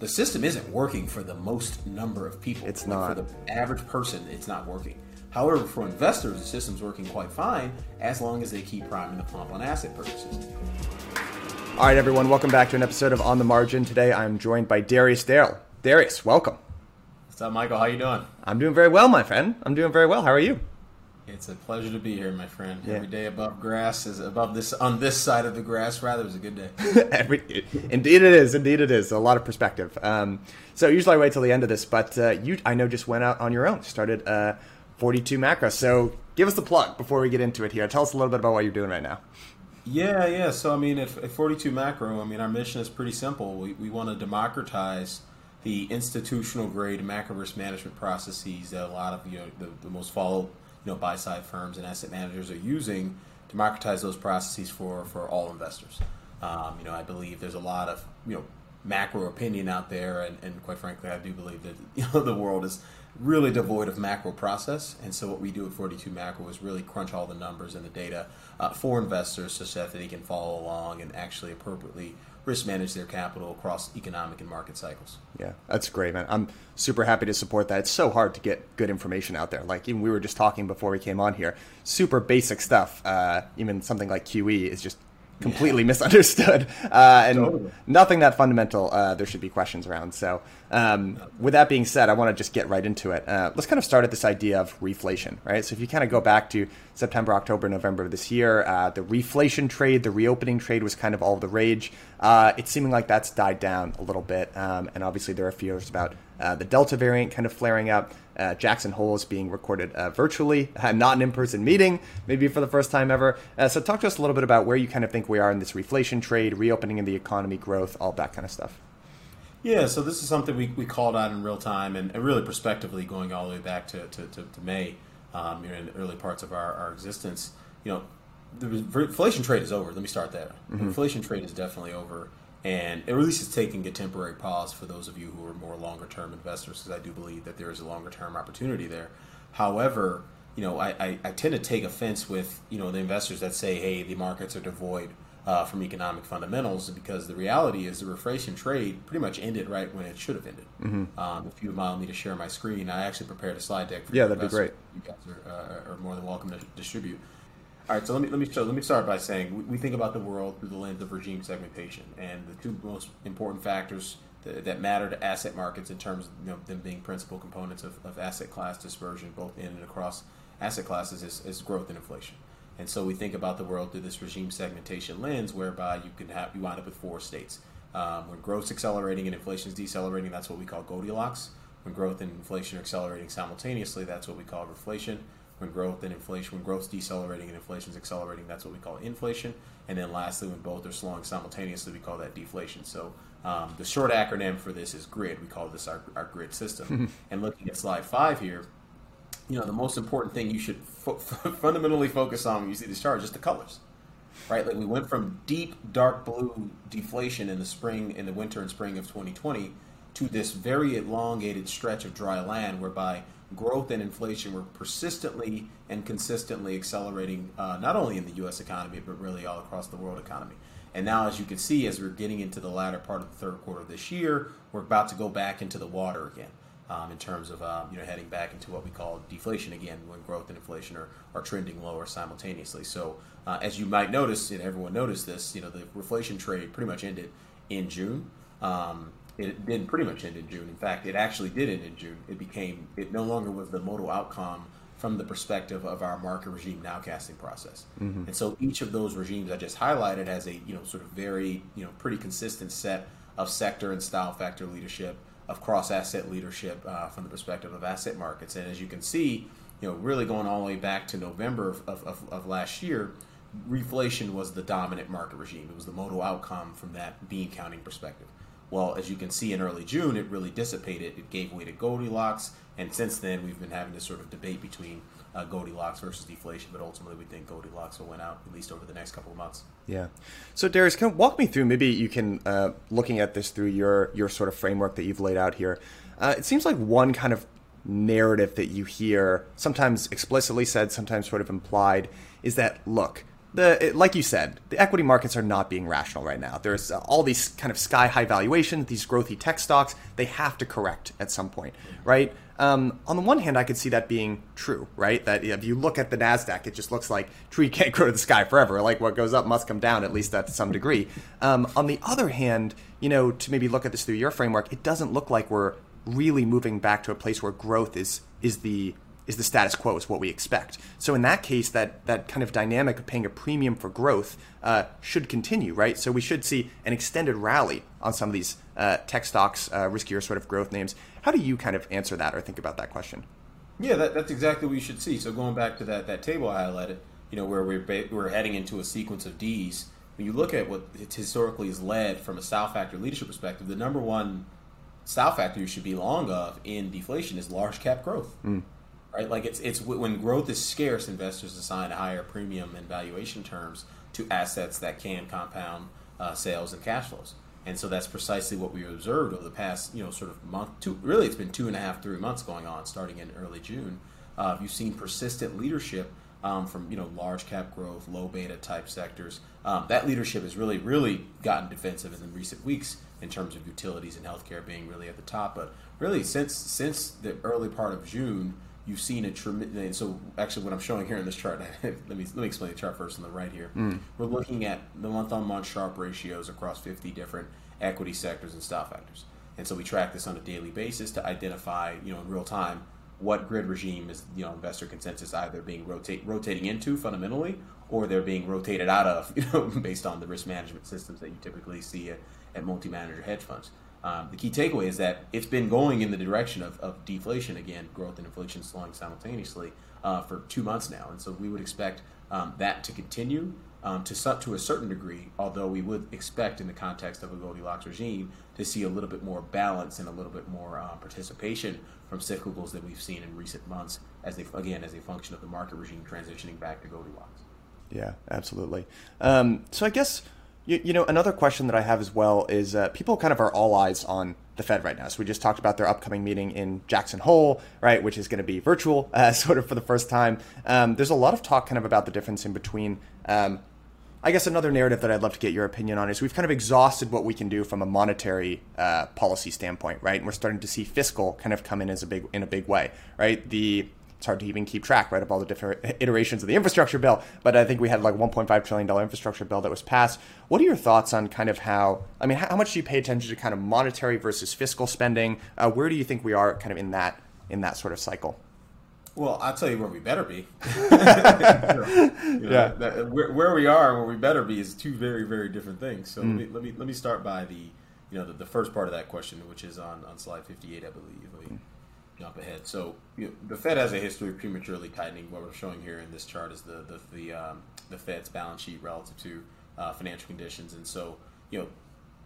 the system isn't working for the most number of people. It's Like, not. for the average person. It's not working. However, for investors, the system's working quite fine as long as they keep priming the pump on asset purchases. All right, everyone, welcome back to an episode of On the Margin. Today I'm joined by Darius Dale. Darius, welcome. What's up, Michael? How you doing? I'm doing very well, my friend. I'm doing very well. How are you? It's a pleasure to be here, my friend. Yeah. Every day above grass is above this on this side of the grass. Rather, is a good day. Every, indeed, it is. Indeed, it is. A lot of perspective. Um, so usually I wait till the end of this, but uh, you, I know, just went out on your own. Started uh, 42 Macro. So give us the plug before we get into it here. Tell us a little bit about what you're doing right now. Yeah, yeah. So I mean, at, at 42 Macro, I mean, our mission is pretty simple. We, we want to democratize the institutional grade macro risk management processes that a lot of you know the, the most followed you know buy side firms and asset managers are using. Democratize those processes for for all investors. Um, you know, I believe there's a lot of you know macro opinion out there, and, and quite frankly, I do believe that you know the world is really devoid of macro process. And so, what we do at 42 Macro is really crunch all the numbers and the data uh, for investors, so that they can follow along and actually appropriately risk manage their capital across economic and market cycles. Yeah, that's great, man. I'm super happy to support that. It's so hard to get good information out there. Like even we were just talking before we came on here, super basic stuff. Uh, even something like QE is just completely misunderstood, uh, and Totally. nothing that fundamental. Uh, there should be questions around. So, um, with that being said, I want to just get right into it. Uh, let's kind of start at this idea of reflation, right? So, if you kind of go back to September, October, November of this year, uh, the reflation trade, the reopening trade was kind of all the rage. Uh, it's seeming like that's died down a little bit, um, and obviously there are fears about uh, the Delta variant kind of flaring up. Uh, Jackson Hole is being recorded uh, virtually, not an in-person meeting, maybe for the first time ever. So, talk to us a little bit about where you kind of think we are in this reflation trade, reopening of the economy, growth, all that kind of stuff. Yeah, so this is something we, we called out in real time and, and really prospectively going all the way back to, to, to, to May, um, you know, in the early parts of our, our existence. You know, the inflation trade is over. Let me start there. The inflation trade is definitely over. And at least it's taking a temporary pause for those of you who are more longer term investors, because I do believe that there is a longer term opportunity there. However, you know, I, I, I tend to take offense with, you know, the investors that say, hey, the markets are devoid uh, from economic fundamentals because the reality is the reflation trade pretty much ended right when it should have ended. Um, if you allow me to share my screen, I actually prepared a slide deck for Yeah, you that'd be great. You guys are, uh, are more than welcome to distribute. All right, so let me let me show, let me start by saying we, we think about the world through the lens of regime segmentation, and the two most important factors that, that matter to asset markets in terms of you know, them being principal components of, of asset class dispersion, both in and across asset classes, is, is growth and inflation. And so we think about the world through this regime segmentation lens, whereby you can have you wind up with four states. Um, when growth's accelerating and inflation is decelerating, that's what we call Goldilocks. When growth and inflation are accelerating simultaneously, that's what we call reflation. When growth and inflation, when growth's decelerating and inflation's accelerating, that's what we call inflation. And then lastly, when both are slowing simultaneously, we call that deflation. So um, the short acronym for this is GRID. We call this our, our GRID system. and looking at slide five here, you know, the most important thing you should fo- fundamentally focus on when you see this chart is just the colors, right? Like we went from deep dark blue deflation in the spring, in the winter and spring of 2020, to this very elongated stretch of dry land whereby growth and inflation were persistently and consistently accelerating, uh, not only in the U.S. economy but really all across the world economy. And now, as you can see, as we're getting into the latter part of the third quarter of this year, we're about to go back into the water again um, in terms of um, you know heading back into what we call deflation again when growth and inflation are, are trending lower simultaneously. So uh, as you might notice, and everyone noticed this, you know the reflation trade pretty much ended in June. Um, it didn't pretty much end in June. In fact, it actually did end in June. It became it no longer was the modal outcome from the perspective of our market regime nowcasting process. And so each of those regimes I just highlighted has a you know sort of very you know pretty consistent set of sector and style factor leadership of cross asset leadership uh, from the perspective of asset markets. And as you can see, you know really going all the way back to November of, of, of, of last year, reflation was the dominant market regime. It was the modal outcome from that bean counting perspective. Well, as you can see in early June, it really dissipated. It gave way to Goldilocks, and since then we've been having this sort of debate between uh, Goldilocks versus deflation. But ultimately, we think Goldilocks will win out at least over the next couple of months. Yeah. So Darius, can walk me through. Maybe you can, uh, looking at this through your your sort of framework that you've laid out here. Uh, it seems like one kind of narrative that you hear, sometimes explicitly said, sometimes sort of implied, is that look, the like you said, the equity markets are not being rational right now. There's uh, all these kind of sky high valuations, these growthy tech stocks. They have to correct at some point, right? Um, on the one hand, I could see that being true, right? That if you look at the Nasdaq, it just looks like tree can't grow to the sky forever. Like what goes up must come down, at least to some degree. Um, on the other hand, you know, to maybe look at this through your framework, it doesn't look like we're really moving back to a place where growth is is the is the status quo, is what we expect. So in that case, that that kind of dynamic of paying a premium for growth uh, should continue, right? So we should see an extended rally on some of these uh, tech stocks, uh, riskier sort of growth names. How do you kind of answer that or think about that question? Yeah, that, that's exactly what you should see. So going back to that that table I highlighted, you know, where we're we're heading into a sequence of D's. When you look at what historically has led from a style factor leadership perspective, the number one style factor you should be long of in deflation is large cap growth. Mm right? Like it's it's when growth is scarce, investors assign a higher premium and valuation terms to assets that can compound uh, sales and cash flows. And so that's precisely what we observed over the past, you know, sort of month. Two, really, it's been two and a half, three months going on, starting in early June. Uh, you've seen persistent leadership um, from you know large cap growth, low beta type sectors. Um, that leadership has really, really gotten defensive in the recent weeks in terms of utilities and healthcare being really at the top. But really, since since the early part of June, you've seen a tremendous. So actually, what I'm showing here in this chart, let me let me explain the chart first on the right here. Mm. We're looking at the month-on-month Sharpe ratios across 50 different equity sectors and style factors, and so we track this on a daily basis to identify, you know, in real time what grid regime is you know investor consensus either being rotate rotating into fundamentally or they're being rotated out of you know based on the risk management systems that you typically see at, at multi-manager hedge funds um, the key takeaway is that it's been going in the direction of, of deflation again, growth and inflation slowing simultaneously uh, for two months now, and so we would expect um, that to continue um, to to a certain degree. Although we would expect, in the context of a Goldilocks regime, to see a little bit more balance and a little bit more uh, participation from cyclicals that we've seen in recent months, as they again as a function of the market regime transitioning back to Goldilocks. Yeah, absolutely. Um, so I guess you, you know, another question that I have as well is uh, people kind of are all eyes on the Fed right now. So we just talked about their upcoming meeting in Jackson Hole, right, which is going to be virtual, uh, sort of for the first time. Um, there's a lot of talk kind of about the difference in between. Um, I guess another narrative that I'd love to get your opinion on is we've kind of exhausted what we can do from a monetary uh, policy standpoint, right? And we're starting to see fiscal kind of come in as a big in a big way, right? The it's hard to even keep track, right, of all the different iterations of the infrastructure bill. But I think we had like 1.5 trillion dollar infrastructure bill that was passed. What are your thoughts on kind of how? I mean, how, much do you pay attention to kind of monetary versus fiscal spending? Uh, where do you think we are kind of in that in that sort of cycle? Well, I'll tell you where we better be. you know, yeah, that, where, where, we are and where we better be is two very, very different things. So mm. let, me, let me let me start by the you know the, the first part of that question, which is on, on slide 58, I believe jump ahead. So you know, the Fed has a history of prematurely tightening. What we're showing here in this chart is the the the, um, the Fed's balance sheet relative to uh, financial conditions, and so you know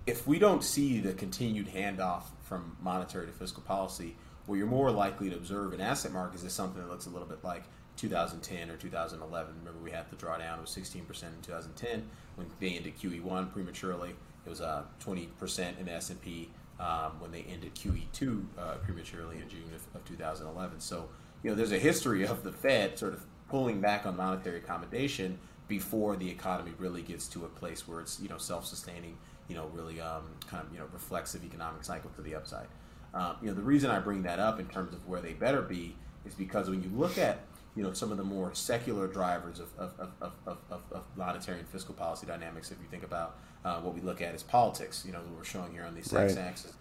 if we don't see the continued handoff from monetary to fiscal policy, what you're more likely to observe in asset markets is something that looks a little bit like 2010 or 2011. Remember, we had the drawdown; was 16% in 2010 when they ended QE1 prematurely. It was uh, 20% in the S&P um, when they ended QE2 uh, prematurely in June of, of, 2011. So, you know, there's a history of the Fed sort of pulling back on monetary accommodation before the economy really gets to a place where it's, you know, self-sustaining, you know, really um, kind of, you know, reflexive economic cycle to the upside. Um, you know, the reason I bring that up in terms of where they better be is because when you look at you know some of the more secular drivers of, of, of, of, of, monetary and fiscal policy dynamics if you think about uh, what we look at is politics you know we're showing here on these right. x-axis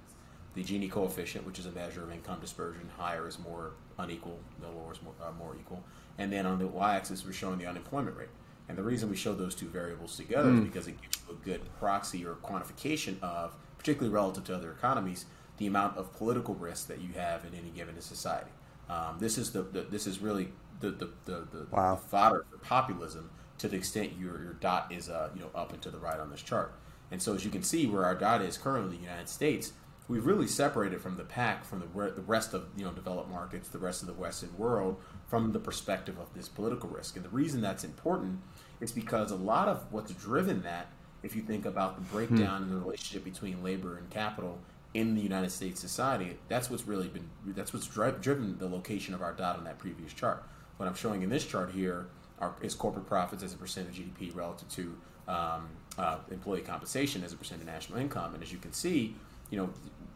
the Gini coefficient which is a measure of income dispersion higher is more unequal the lower is more, uh, more equal and then on the y-axis we're showing the unemployment rate and the reason we show those two variables together mm. is because it gives you a good proxy or quantification of particularly relative to other economies the amount of political risk that you have in any given society um, this is the, the, this is really the the, the, the, wow. the fodder for populism to the extent your your dot is uh, you know up and to the right on this chart. And so as you can see where our dot is currently the United States, we've really separated from the pack from the, the rest of you know developed markets, the rest of the Western world from the perspective of this political risk. And the reason that's important is because a lot of what's driven that, if you think about the breakdown hmm. in the relationship between labor and capital in the United States society, that's what's really been that's what's driven the location of our dot on that previous chart what I'm showing in this chart here our, is corporate profits as a percent of GDP relative to um, uh, employee compensation as a percent of national income. And as you can see, you know,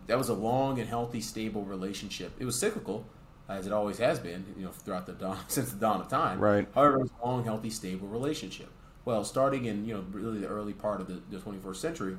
that was a long and healthy, stable relationship. It was cyclical, as it always has been, you know, throughout the dawn since the dawn of time. Right. However, it was a long, healthy, stable relationship. Well, starting in you know really the early part of the, the 21st century,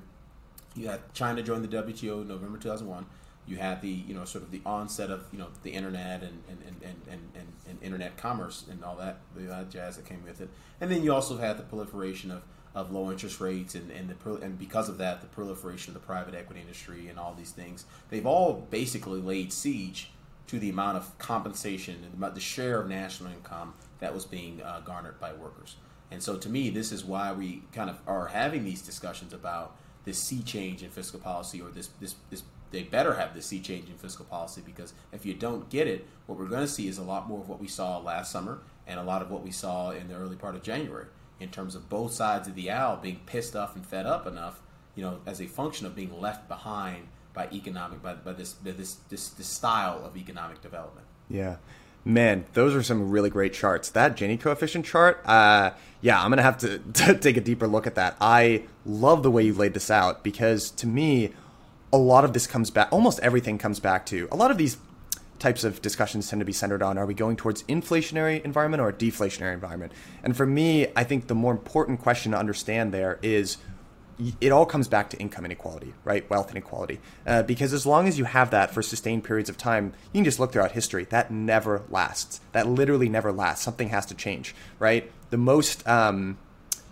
you had China join the WTO in November 2001. You had the you know sort of the onset of you know the internet and and, and, and, and, and internet commerce and all that the jazz that came with it, and then you also had the proliferation of of low interest rates and and the and because of that the proliferation of the private equity industry and all these things they've all basically laid siege to the amount of compensation and the share of national income that was being uh, garnered by workers. And so, to me, this is why we kind of are having these discussions about this sea change in fiscal policy, or this this this. They better have the sea change in fiscal policy because if you don't get it, what we're going to see is a lot more of what we saw last summer and a lot of what we saw in the early part of January in terms of both sides of the aisle being pissed off and fed up enough, you know, as a function of being left behind by economic by, by this, by this this this style of economic development. Yeah. Man, those are some really great charts. That Gini coefficient chart, uh, yeah, I'm gonna have to, to take a deeper look at that. I love the way you laid this out because to me, a lot of this comes back. Almost everything comes back to a lot of these types of discussions tend to be centered on are we going towards inflationary environment or a deflationary environment and for me i think the more important question to understand there is it all comes back to income inequality, right? Wealth inequality. Uh, because as long as you have that for sustained periods of time, you can just look throughout history. That never lasts. That literally never lasts. Something has to change, right? The most, um,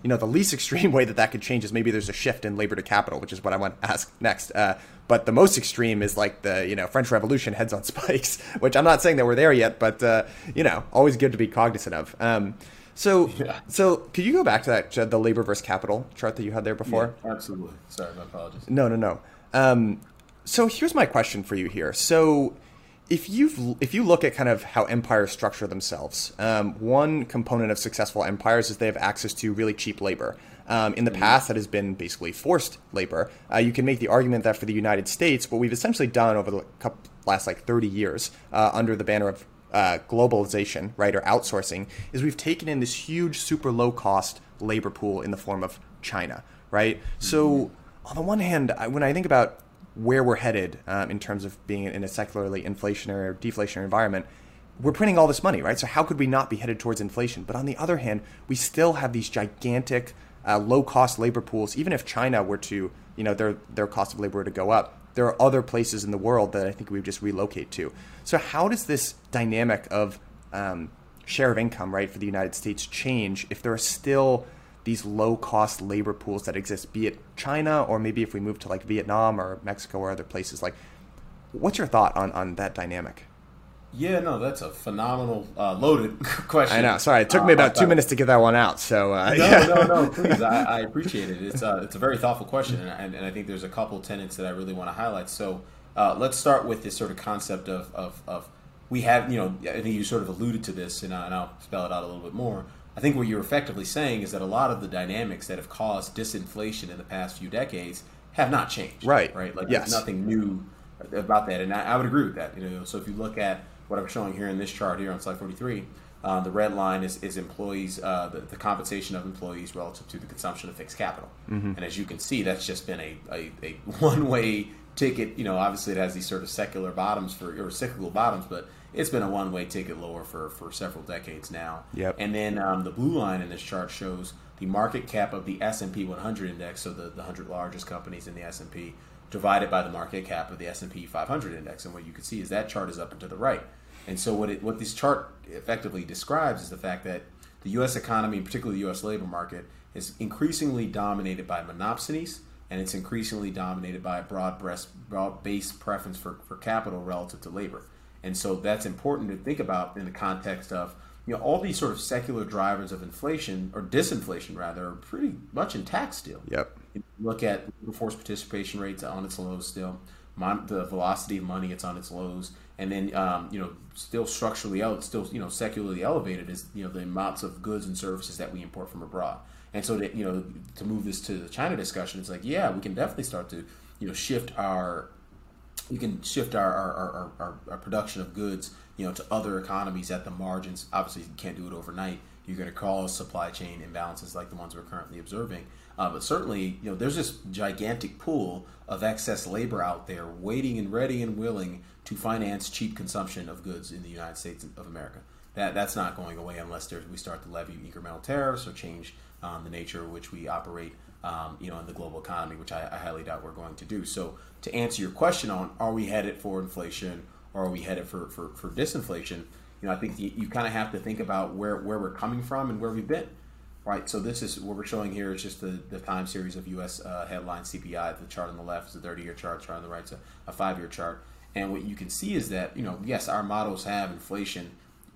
you know, the least extreme way that that could change is maybe there's a shift in labor to capital, which is what I want to ask next. Uh, but the most extreme is like the, you know, French Revolution heads on spikes, which I'm not saying that we're there yet, but, uh, you know, always good to be cognizant of. Um, so, yeah. so could you go back to that the labor versus capital chart that you had there before? Yeah, absolutely. Sorry, my apologies. No, no, no. Um, so here's my question for you here. So, if you if you look at kind of how empires structure themselves, um, one component of successful empires is they have access to really cheap labor. Um, in the mm-hmm. past, that has been basically forced labor. Uh, you can make the argument that for the United States, what we've essentially done over the last like 30 years uh, under the banner of uh, globalization, right, or outsourcing, is we've taken in this huge, super low cost labor pool in the form of China, right? Mm-hmm. So, on the one hand, when I think about where we're headed um, in terms of being in a secularly inflationary or deflationary environment, we're printing all this money, right? So, how could we not be headed towards inflation? But on the other hand, we still have these gigantic, uh, low cost labor pools. Even if China were to, you know, their, their cost of labor were to go up, there are other places in the world that I think we would just relocate to. So how does this dynamic of um, share of income, right, for the United States change if there are still these low cost labor pools that exist, be it China or maybe if we move to like Vietnam or Mexico or other places? Like, what's your thought on, on that dynamic? Yeah, no, that's a phenomenal uh, loaded question. I know. Sorry, it took me uh, about two minutes to get that one out. So uh, no, yeah. no, no. Please, I, I, appreciate it. It's uh, it's a very thoughtful question, and, and, I think there's a couple tenets that I really want to highlight. So uh, let's start with this sort of concept of, of, of we have you know I think you sort of alluded to this, and, and I'll spell it out a little bit more. I think what you're effectively saying is that a lot of the dynamics that have caused disinflation in the past few decades have not changed. Right. Right. Like yes. there's nothing new about that, and I, I would agree with that. You know, so if you look at what I'm showing here in this chart here on slide 43, uh, the red line is, is employees, uh, the, the, compensation of employees relative to the consumption of fixed capital. Mm-hmm. And as you can see, that's just been a, a, a one way ticket. You know, obviously it has these sort of secular bottoms for or cyclical bottoms, but it's been a one way ticket lower for, for several decades now. Yep. And then um, the blue line in this chart shows the market cap of the S&P 100 index, so the, the 100 largest companies in the S&P, divided by the market cap of the S&P 500 index. And what you can see is that chart is up and to the right. And so what it, what this chart effectively describes is the fact that the U.S. economy, particularly the U.S. labor market, is increasingly dominated by monopsonies, and it's increasingly dominated by a broad, broad based preference for, for capital relative to labor. And so that's important to think about in the context of you know all these sort of secular drivers of inflation or disinflation rather are pretty much intact still. Yep. look at workforce participation rates on its lows still. Mon- the velocity of money it's on its lows and then um, you know still structurally out, still you know secularly elevated is you know the amounts of goods and services that we import from abroad. And so that you know to move this to the China discussion, it's like yeah, we can definitely start to you know shift our we can shift our our, our, our, our production of goods you know to other economies at the margins. Obviously, you can't do it overnight You're going to cause supply chain imbalances like the ones we're currently observing. Uh, but certainly, you know, there's this gigantic pool of excess labor out there waiting and ready and willing to finance cheap consumption of goods in the United States of America. That that's not going away unless we start to levy incremental tariffs or change um, the nature of which we operate, um, you know, in the global economy, which I, I highly doubt we're going to do. So, to answer your question on are we headed for inflation or are we headed for, for, for disinflation, you know, I think you, you kind of have to think about where, where we're coming from and where we've been right? So this is what we're showing here is just the, the time series of U.S. Uh, headline CPI. The chart on the left is a 30-year chart. Chart on the right is a, a five-year chart. And what you can see is that you know, yes, our models have inflation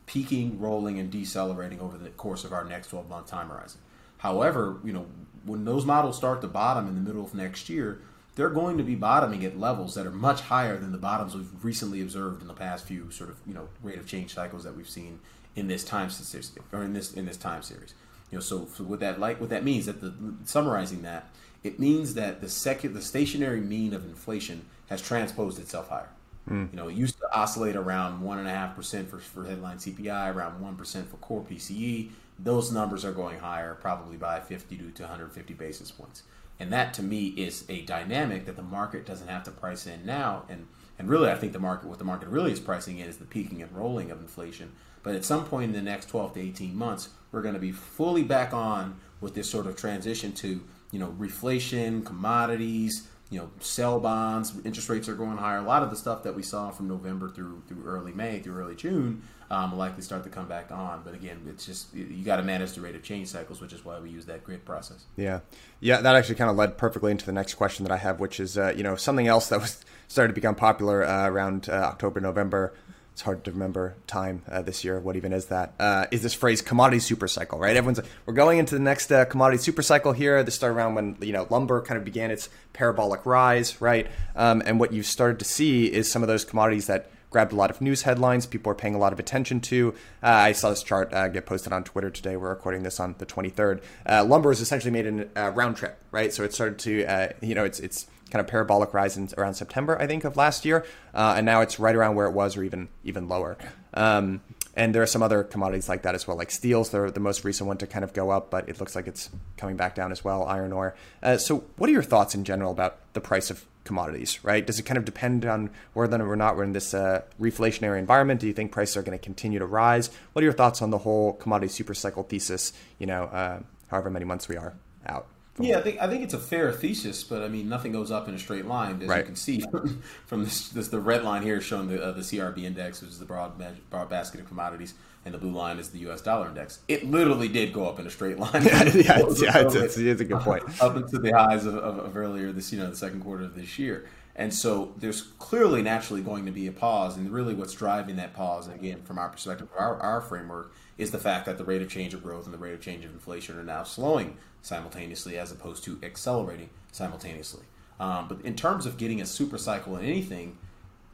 peaking, rolling, and decelerating over the course of our next 12-month time horizon. However, you know, when those models start to bottom in the middle of next year, they're going to be bottoming at levels that are much higher than the bottoms we've recently observed in the past few sort of you know rate of change cycles that we've seen in this time statistic or in this in this time series. You know, so, so what that like what that means that the summarizing that it means that the second the stationary mean of inflation has transposed itself higher. Mm. You know, it used to oscillate around one and a half percent for for headline CPI, around one percent for core PCE. Those numbers are going higher, probably by 50 to 150 basis points. And that to me is a dynamic that the market doesn't have to price in now. And and really, I think the market what the market really is pricing in is the peaking and rolling of inflation but at some point in the next 12 to 18 months, we're going to be fully back on with this sort of transition to, you know, reflation, commodities, you know, sell bonds, interest rates are going higher. A lot of the stuff that we saw from November through through early May, through early June, um, will likely start to come back on. But again, it's just you got to manage the rate of change cycles, which is why we use that grid process. Yeah, yeah, that actually kind of led perfectly into the next question that I have, which is uh, you know something else that was started to become popular uh, around uh, October, November it's hard to remember time uh, this year. What even is that? Uh, is this phrase commodity super cycle, right? Everyone's like, we're going into the next uh, commodity super cycle here. This started around when you know lumber kind of began its parabolic rise, right? Um, and what you've started to see is some of those commodities that grabbed a lot of news headlines. People are paying a lot of attention to. Uh, I saw this chart uh, get posted on Twitter today. We're recording this on the 23rd. Uh, lumber has essentially made a uh, round trip, right? So it started to, uh, you know, it's it's kind of parabolic rise in around September, I think, of last year, uh, and now it's right around where it was, or even even lower. Um, and there are some other commodities like that as well, like steels. They're the most recent one to kind of go up, but it looks like it's coming back down as well. Iron ore. Uh, so, what are your thoughts in general about the price of commodities? Right? Does it kind of depend on whether or not we're in this uh, reflationary environment? Do you think prices are going to continue to rise? What are your thoughts on the whole commodity super cycle thesis? You know, uh, however many months we are out. Yeah, I think I think it's a fair thesis, but I mean nothing goes up in a straight line, as right. you can see from, from this, this, The red line here showing the uh, the CRB index, which is the broad broad basket of commodities, and the blue line is the U.S. dollar index. It literally did go up in a straight line. yeah, yeah, it's, yeah it's, it's, it's, a good point. up into the highs of, of, of earlier this, you know, the second quarter of this year. And so there's clearly naturally going to be a pause. And really what's driving that pause, again, from our perspective, our, our framework, is the fact that the rate of change of growth and the rate of change of inflation are now slowing simultaneously as opposed to accelerating simultaneously. Um, but in terms of getting a super cycle in anything,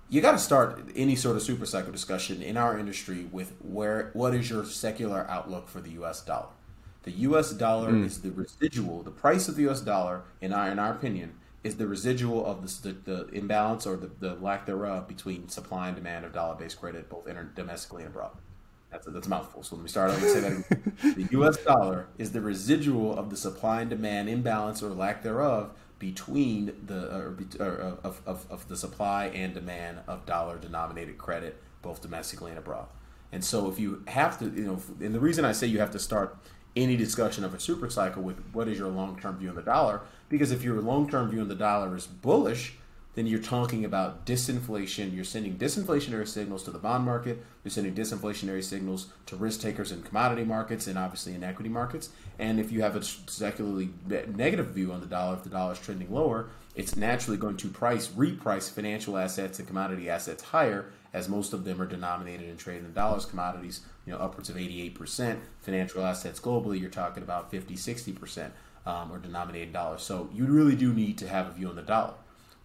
you got to start any sort of super cycle discussion in our industry with where what is your secular outlook for the U.S. dollar? The U.S. dollar mm. is the residual. The price of the U.S. dollar, in our in our opinion, is the residual of the, the, the imbalance or the, the, lack thereof between supply and demand of dollar-based credit, both inter- domestically and abroad. That's a, that's a mouthful. So let me start over and say that again. the U.S. dollar is the residual of the supply and demand imbalance or lack thereof between the or, or, uh, of, of, of the supply and demand of dollar-denominated credit, both domestically and abroad. And so if you have to, you know, and the reason I say you have to start any discussion of a super cycle with what is your long-term view on the dollar because if your long term view on the dollar is bullish, then you're talking about disinflation. You're sending disinflationary signals to the bond market. You're sending disinflationary signals to risk takers in commodity markets and obviously in equity markets. And if you have a secularly negative view on the dollar, if the dollar is trending lower, it's naturally going to price reprice financial assets and commodity assets higher, as most of them are denominated and traded in dollars. Commodities, you know, upwards of 88%. Financial assets globally, you're talking about 50, 60% um, or denominated in dollars. So you really do need to have a view on the dollar.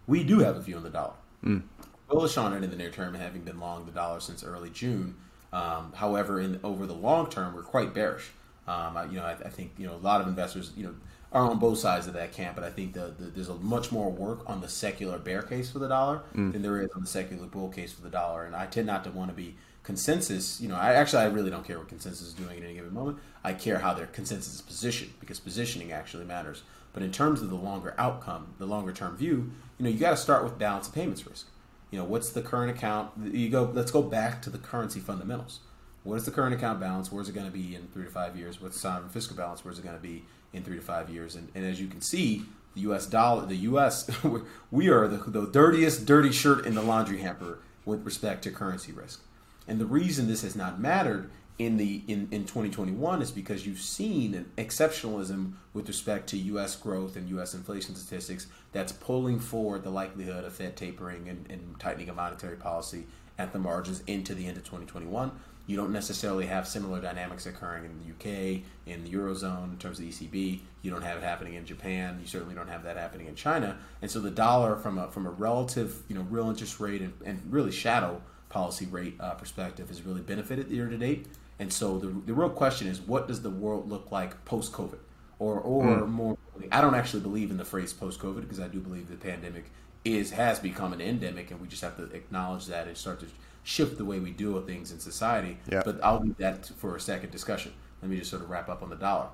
We do have a view on the dollar. Mm. Bullish on it in the near term, having been long the dollar since early June. Um, however, in over the long term, we're quite bearish. Um, I, you know, I, I, think you know a lot of investors. You know, are on both sides of that camp, but I think the, the, there's a much more work on the secular bear case for the dollar mm. than there is on the secular bull case for the dollar. And I tend not to want to be consensus. You know, I actually I really don't care what consensus is doing at any given moment. I care how their consensus is positioned because positioning actually matters. But in terms of the longer outcome, the longer term view, you know, you got to start with balance of payments risk. You know, what's the current account? You go. Let's go back to the currency fundamentals. What is the current account balance? Where's it going to be in three to five years? What's the sovereign fiscal balance? Where's it going to be in three to five years. And, and as you can see, the U.S. dollar, the U.S. we are the, the dirtiest dirty shirt in the laundry hamper with respect to currency risk. And the reason this has not mattered in the in, in 2021 is because you've seen an exceptionalism with respect to U.S. growth and U.S. inflation statistics that's pulling forward the likelihood of Fed tapering and, and tightening of monetary policy at the margins into the end of 2021. You don't necessarily have similar dynamics occurring in the UK, in the Eurozone, in terms of the ECB. You don't have it happening in Japan. You certainly don't have that happening in China. And so the dollar, from a, from a relative, you know, real interest rate and, and really shadow policy rate uh, perspective, has really benefited year to date. And so the, the real question is, what does the world look like post COVID? Or, or mm. more, I don't actually believe in the phrase post COVID because I do believe the pandemic is has become an endemic, and we just have to acknowledge that and start to shift the way we do things in society. Yeah. But I'll leave that for a second discussion. Let me just sort of wrap up on the dollar.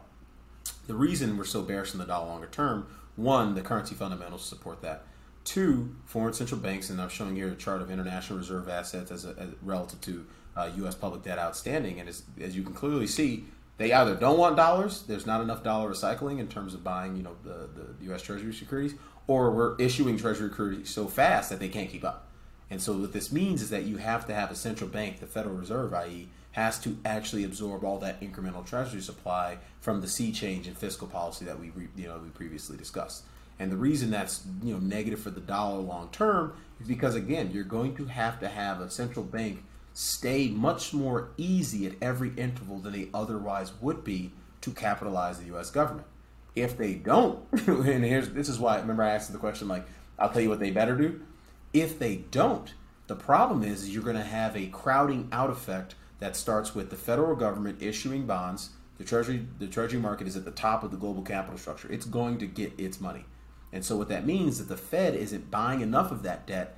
The reason we're so bearish on the dollar longer term, one, the currency fundamentals support that. Two, foreign central banks, and I'm showing here a chart of international reserve assets as, a, as relative to uh, U.S. public debt outstanding. And as, as you can clearly see, they either don't want dollars, there's not enough dollar recycling in terms of buying, you know, the, the U.S. Treasury securities, or we're issuing Treasury securities so fast that they can't keep up. And so what this means is that you have to have a central bank, the Federal Reserve, i.e., has to actually absorb all that incremental treasury supply from the sea change in fiscal policy that we you know we previously discussed. And the reason that's you know negative for the dollar long term is because again, you're going to have to have a central bank stay much more easy at every interval than they otherwise would be to capitalize the US government. If they don't, and here's this is why remember I asked the question like I'll tell you what they better do if they don't, the problem is you're going to have a crowding out effect that starts with the federal government issuing bonds. The treasury, the treasury market is at the top of the global capital structure. It's going to get its money, and so what that means is that the Fed isn't buying enough of that debt.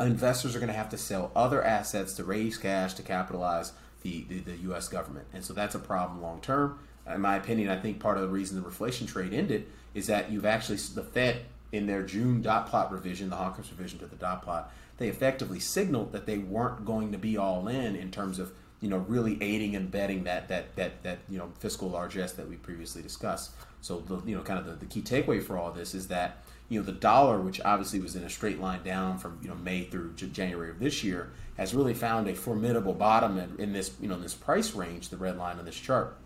Investors are going to have to sell other assets to raise cash to capitalize the, the, the U.S. government, and so that's a problem long term. In my opinion, I think part of the reason the reflation trade ended is that you've actually the Fed in their June dot plot revision, the hawkish revision to the dot plot, they effectively signaled that they weren't going to be all in in terms of you know really aiding and betting that that that that you know fiscal largesse that we previously discussed. So the you know kind of the, the key takeaway for all this is that you know the dollar, which obviously was in a straight line down from you know May through January of this year, has really found a formidable bottom in, in this you know this price range, the red line on this chart,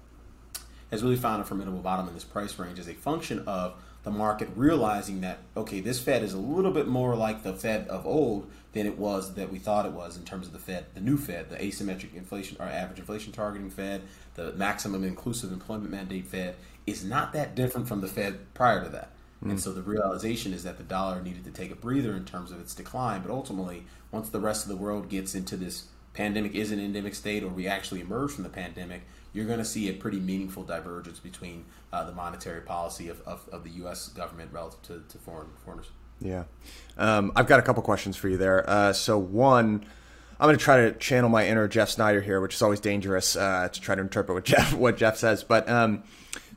has really found a formidable bottom in this price range as a function of the market realizing that okay, this Fed is a little bit more like the Fed of old than it was that we thought it was in terms of the Fed, the new Fed, the asymmetric inflation or average inflation targeting Fed, the maximum inclusive employment mandate Fed is not that different from the Fed prior to that. Mm. And so the realization is that the dollar needed to take a breather in terms of its decline, but ultimately, once the rest of the world gets into this pandemic is an endemic state or we actually emerge from the pandemic, you're going to see a pretty meaningful divergence between uh, the monetary policy of, of, of, the U.S. government relative to, to foreign foreigners. Yeah. Um, I've got a couple questions for you there. Uh, so, one, I'm going to try to channel my inner Jeff Snyder here, which is always dangerous uh, to try to interpret what Jeff what Jeff says. But um,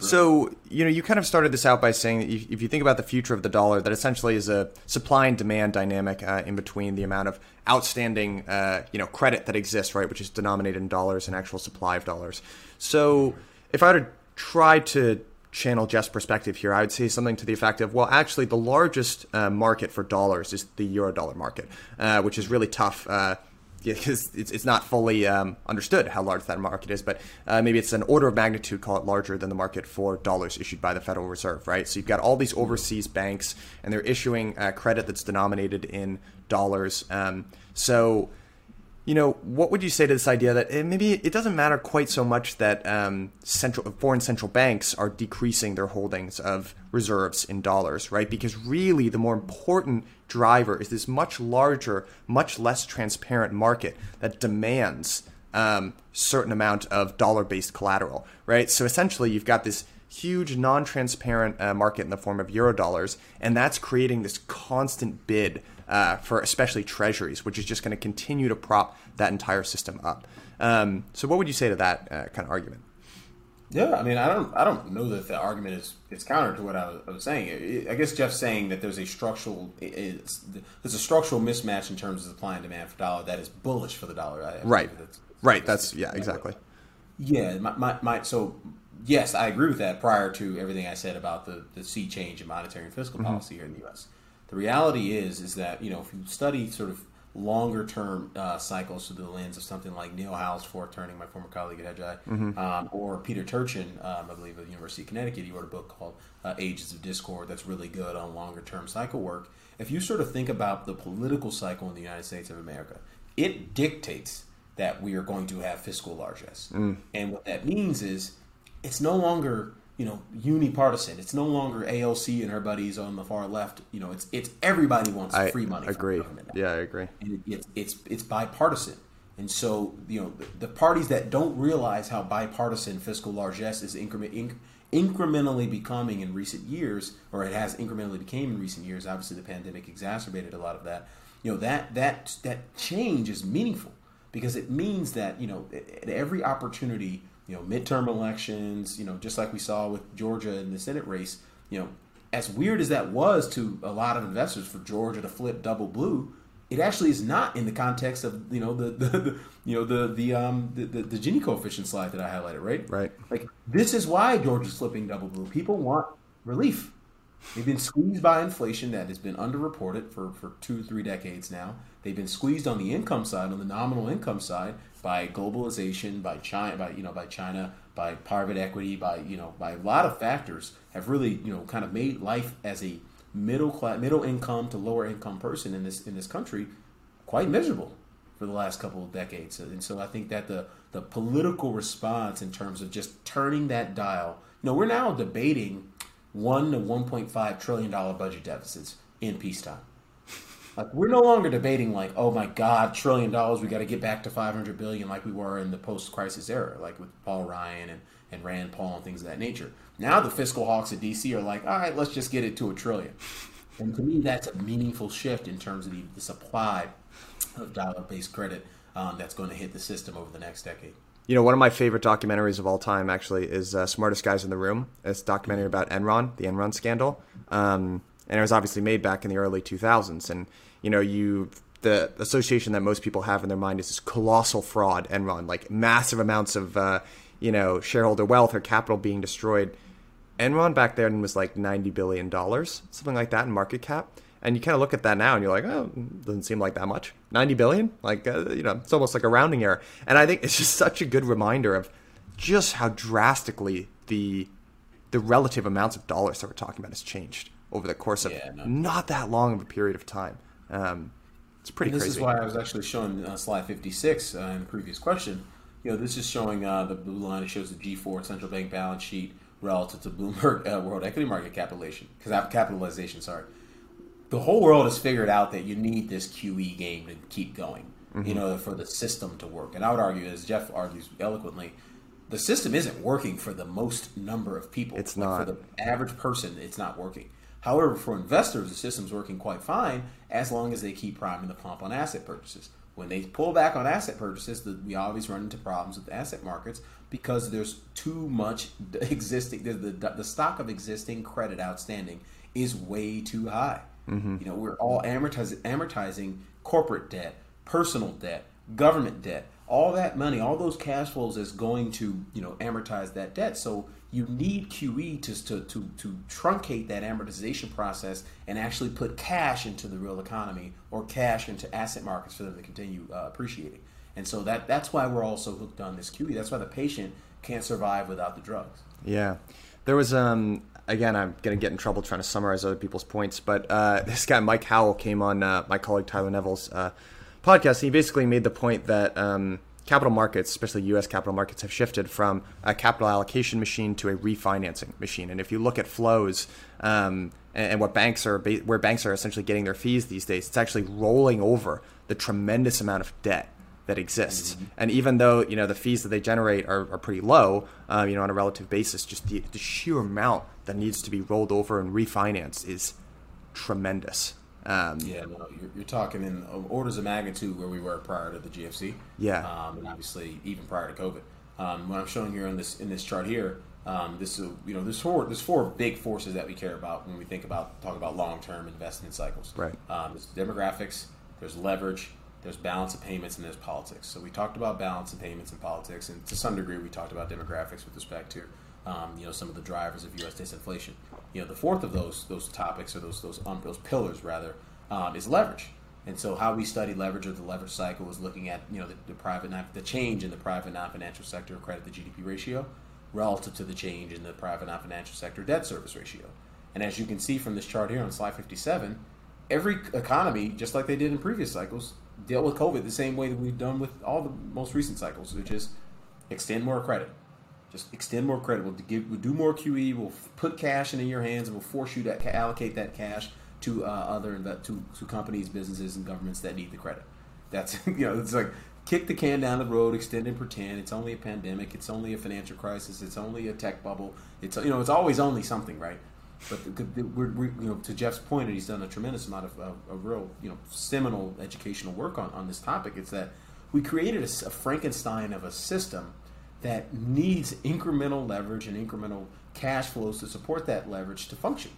so you know, you kind of started this out by saying that if you think about the future of the dollar, that essentially is a supply and demand dynamic uh, in between the amount of outstanding uh, you know credit that exists, right, which is denominated in dollars and actual supply of dollars. So if I were to try to channel Jeff's perspective here, I would say something to the effect of, well, actually, the largest uh, market for dollars is the euro dollar market, uh, which is really tough uh, because it's, it's not fully um, understood how large that market is, but uh, maybe it's an order of magnitude, call it larger than the market for dollars issued by the Federal Reserve, right? So you've got all these overseas banks, and they're issuing uh, credit that's denominated in dollars. Um, so you know, what would you say to this idea that eh, maybe it doesn't matter quite so much that um, central foreign central banks are decreasing their holdings of reserves in dollars, right? Because really, the more important driver is this much larger, much less transparent market that demands um, certain amount of dollar-based collateral, right? So essentially, you've got this huge non-transparent uh, market in the form of eurodollars, and that's creating this constant bid uh, for especially treasuries, which is just going to continue to prop that entire system up. Um, so, what would you say to that uh, kind of argument? Yeah, I mean, I don't, I don't know that the argument is is counter to what I was, I was saying. I guess Jeff's saying that there's a structural, there's a structural mismatch in terms of supply and demand for dollar that is bullish for the dollar. I, right, that's, right. That's yeah, exactly. Yeah, my, my, my, so yes, I agree with that. Prior to everything I said about the the sea change in monetary and fiscal mm-hmm. policy here in the U.S., the reality is is that you know if you study sort of longer term uh, cycles through the lens of something like Neil Howe's Fourth Turning, my former colleague at Hedgeye, mm-hmm. um, or Peter Turchin, um, I believe, at the University of Connecticut. He wrote a book called uh, Ages of Discord that's really good on longer term cycle work. If you sort of think about the political cycle in the United States of America, it dictates that we are going to have fiscal largesse. Mm. And what that means is it's no longer you know, unipartisan. It's no longer AOC and her buddies on the far left. You know, it's it's everybody wants I free money. Agree. Yeah, I agree. And it, it's it's bipartisan. And so, you know, the, the, parties that don't realize how bipartisan fiscal largesse is increment, inc- incrementally becoming in recent years, or it has incrementally became in recent years. Obviously, the pandemic exacerbated a lot of that. You know, that that that change is meaningful because it means that you know at every opportunity you know, midterm elections, you know, just like we saw with Georgia in the Senate race, you know, as weird as that was to a lot of investors for Georgia to flip double blue, it actually is not in the context of you know the, the, the you know the the um the, the, the, Gini coefficient slide that I highlighted, right? Right. Like this is why Georgia's flipping double blue. People want relief. They've been squeezed by inflation that has been underreported for, for two, three decades now. They've been squeezed on the income side, on the nominal income side, by globalization, by China, by you know, by China, by private equity, by you know, by a lot of factors have really you know kind of made life as a middle class, middle income to lower income person in this in this country quite miserable for the last couple of decades. And so I think that the the political response in terms of just turning that dial, you know, we're now debating one to one point five trillion dollar budget deficits in peacetime. Like we're no longer debating like, oh my God, trillion dollars, we got to get back to 500 billion like we were in the post-crisis era, like with Paul Ryan and, and Rand Paul and things of that nature. Now the fiscal hawks at DC are like, all right, let's just get it to a trillion. And to me, that's a meaningful shift in terms of the, the supply of dollar-based credit um, that's going to hit the system over the next decade. You know, one of my favorite documentaries of all time actually is uh, "Smartest Guys in the Room." It's a documentary about Enron, the Enron scandal. Um, and it was obviously made back in the early 2000s. And you know, you the association that most people have in their mind is this colossal fraud, Enron, like massive amounts of uh, you know shareholder wealth or capital being destroyed. Enron back then was like 90 billion dollars, something like that in market cap. And you kind of look at that now and you're like, oh, doesn't seem like that much. 90 billion? Like, uh, you know, it's almost like a rounding error. And I think it's just such a good reminder of just how drastically the the relative amounts of dollars that we're talking about has changed over the course of yeah, no. not that long of a period of time. Um, it's pretty. And this crazy. is why I was actually showing uh, slide fifty six uh, in the previous question. You know, this is showing uh, the blue line. It shows the G four central bank balance sheet relative to Bloomberg uh, World Equity Market capitalization. Because capitalization, sorry. The whole world has figured out that you need this QE game to keep going. Mm-hmm. You know, for the system to work. And I would argue, as Jeff argues eloquently, the system isn't working for the most number of people. It's like not for the average person. It's not working. However, for investors, the system's working quite fine as long as they keep priming the pump on asset purchases. When they pull back on asset purchases, the, we always run into problems with asset markets because there's too much existing. The, the, the stock of existing credit outstanding is way too high. Mm-hmm. You know, we're all amortizing, amortizing corporate debt, personal debt, government debt. All that money, all those cash flows is going to you know amortize that debt. So you need QE to, to, to, to truncate that amortization process and actually put cash into the real economy or cash into asset markets for them to continue uh, appreciating. And so that that's why we're also hooked on this QE. That's why the patient can't survive without the drugs. Yeah. There was um again I'm going to get in trouble trying to summarize other people's points, but uh, this guy Mike Howell came on uh, my colleague Tyler Neville's uh, podcast. He basically made the point that um, capital markets, especially U.S. capital markets, have shifted from a capital allocation machine to a refinancing machine. And if you look at flows um, and, and, what banks are, where banks are essentially getting their fees these days, it's actually rolling over the tremendous amount of debt that exists. Mm-hmm. And even though you know the fees that they generate are, are pretty low, uh, you know on a relative basis, just the, the sheer amount that needs to be rolled over and refinanced is tremendous. Um, yeah, no, you're, you're, talking in orders of magnitude where we were prior to the GFC. Yeah, um, and obviously even prior to COVID. Um, what I'm showing here in this in this chart here, um, this is you know there's four there's four big forces that we care about when we think about talk about long term investment cycles. Right. Um, there's demographics, there's leverage, there's balance of payments, and there's politics. So we talked about balance of payments and politics, and to some degree we talked about demographics with respect to um, you know some of the drivers of U.S. disinflation. You know, the fourth of those those topics or those those um, those pillars rather um, is leverage. And so, how we study leverage or the leverage cycle is looking at you know the, the private the change in the private non-financial sector credit to GDP ratio relative to the change in the private non-financial sector debt service ratio. And as you can see from this chart here on slide 57, every economy, just like they did in previous cycles, dealt with COVID the same way that we've done with all the most recent cycles, which is extend more credit just extend more credit. We'll, give, we'll do more QE. We'll put cash into your hands, and we'll force you to allocate that cash to uh, other to, to companies, businesses, and governments that need the credit. That's you know, it's like kick the can down the road, extend and pretend. It's only a pandemic. It's only a financial crisis. It's only a tech bubble. It's you know, it's always only something, right? But the, we're, we're, you know, to Jeff's and he's done a tremendous amount of, of, of real, you know, seminal educational work on, on this topic. It's that we created a, a Frankenstein of a system that needs incremental leverage and incremental cash flows to support that leverage to function.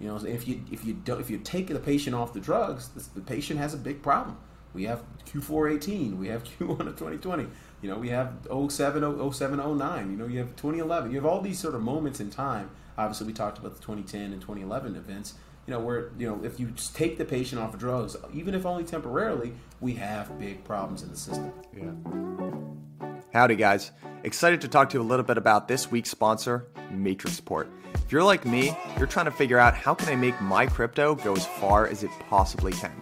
You know, if you if you don't if you take the patient off the drugs, the patient has a big problem. We have Q418, we have Q1 of 2020, you know, we have 07, 07, 09, you know, you have 2011. You have all these sort of moments in time. Obviously, we talked about the 2010 and 2011 events, you know, where, you know, if you take the patient off of drugs, even if only temporarily, we have big problems in the system. Yeah. Howdy, guys. Excited to talk to you a little bit about this week's sponsor, Matrixport. If you're like me, you're trying to figure out how can I make my crypto go as far as it possibly can.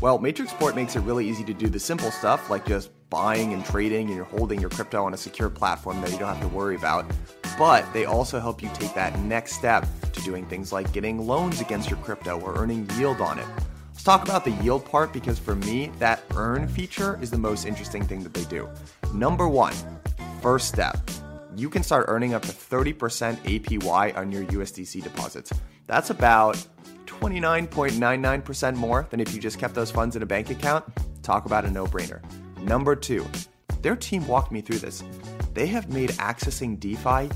Well, Matrixport makes it really easy to do the simple stuff like just buying and trading and you're holding your crypto on a secure platform that you don't have to worry about. But they also help you take that next step to doing things like getting loans against your crypto or earning yield on it. Let's talk about the yield part because for me, that earn feature is the most interesting thing that they do. Number one, First step, you can start earning up to 30% APY on your USDC deposits. That's about 29.99% more than if you just kept those funds in a bank account. Talk about a no brainer. Number two, their team walked me through this. They have made accessing DeFi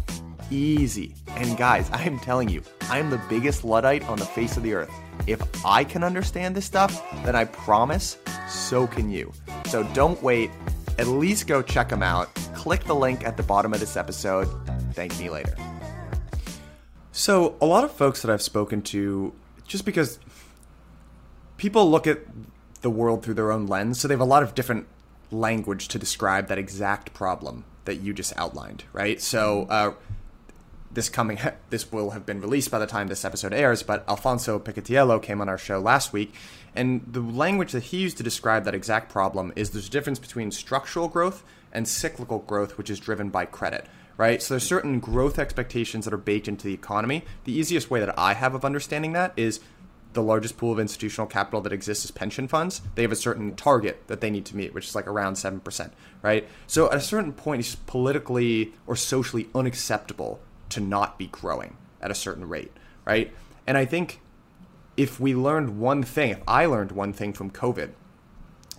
easy. And guys, I am telling you, I am the biggest Luddite on the face of the earth. If I can understand this stuff, then I promise so can you. So don't wait. At least go check them out click the link at the bottom of this episode. Thank me later. So, a lot of folks that I've spoken to, just because people look at the world through their own lens, so they have a lot of different language to describe that exact problem that you just outlined, right? So, uh, this coming this will have been released by the time this episode airs but Alfonso Peccatiello came on our show last week and the language that he used to describe that exact problem is there's a difference between structural growth and cyclical growth, which is driven by credit right? So there's certain growth expectations that are baked into the economy. The easiest way that I have of understanding that is the largest pool of institutional capital that exists is pension funds. They have a certain target that they need to meet, which is like around 7%, right? So at a certain point, it's politically or socially unacceptable to not be growing at a certain rate, right? And I think if we learned one thing, if I learned one thing from COVID,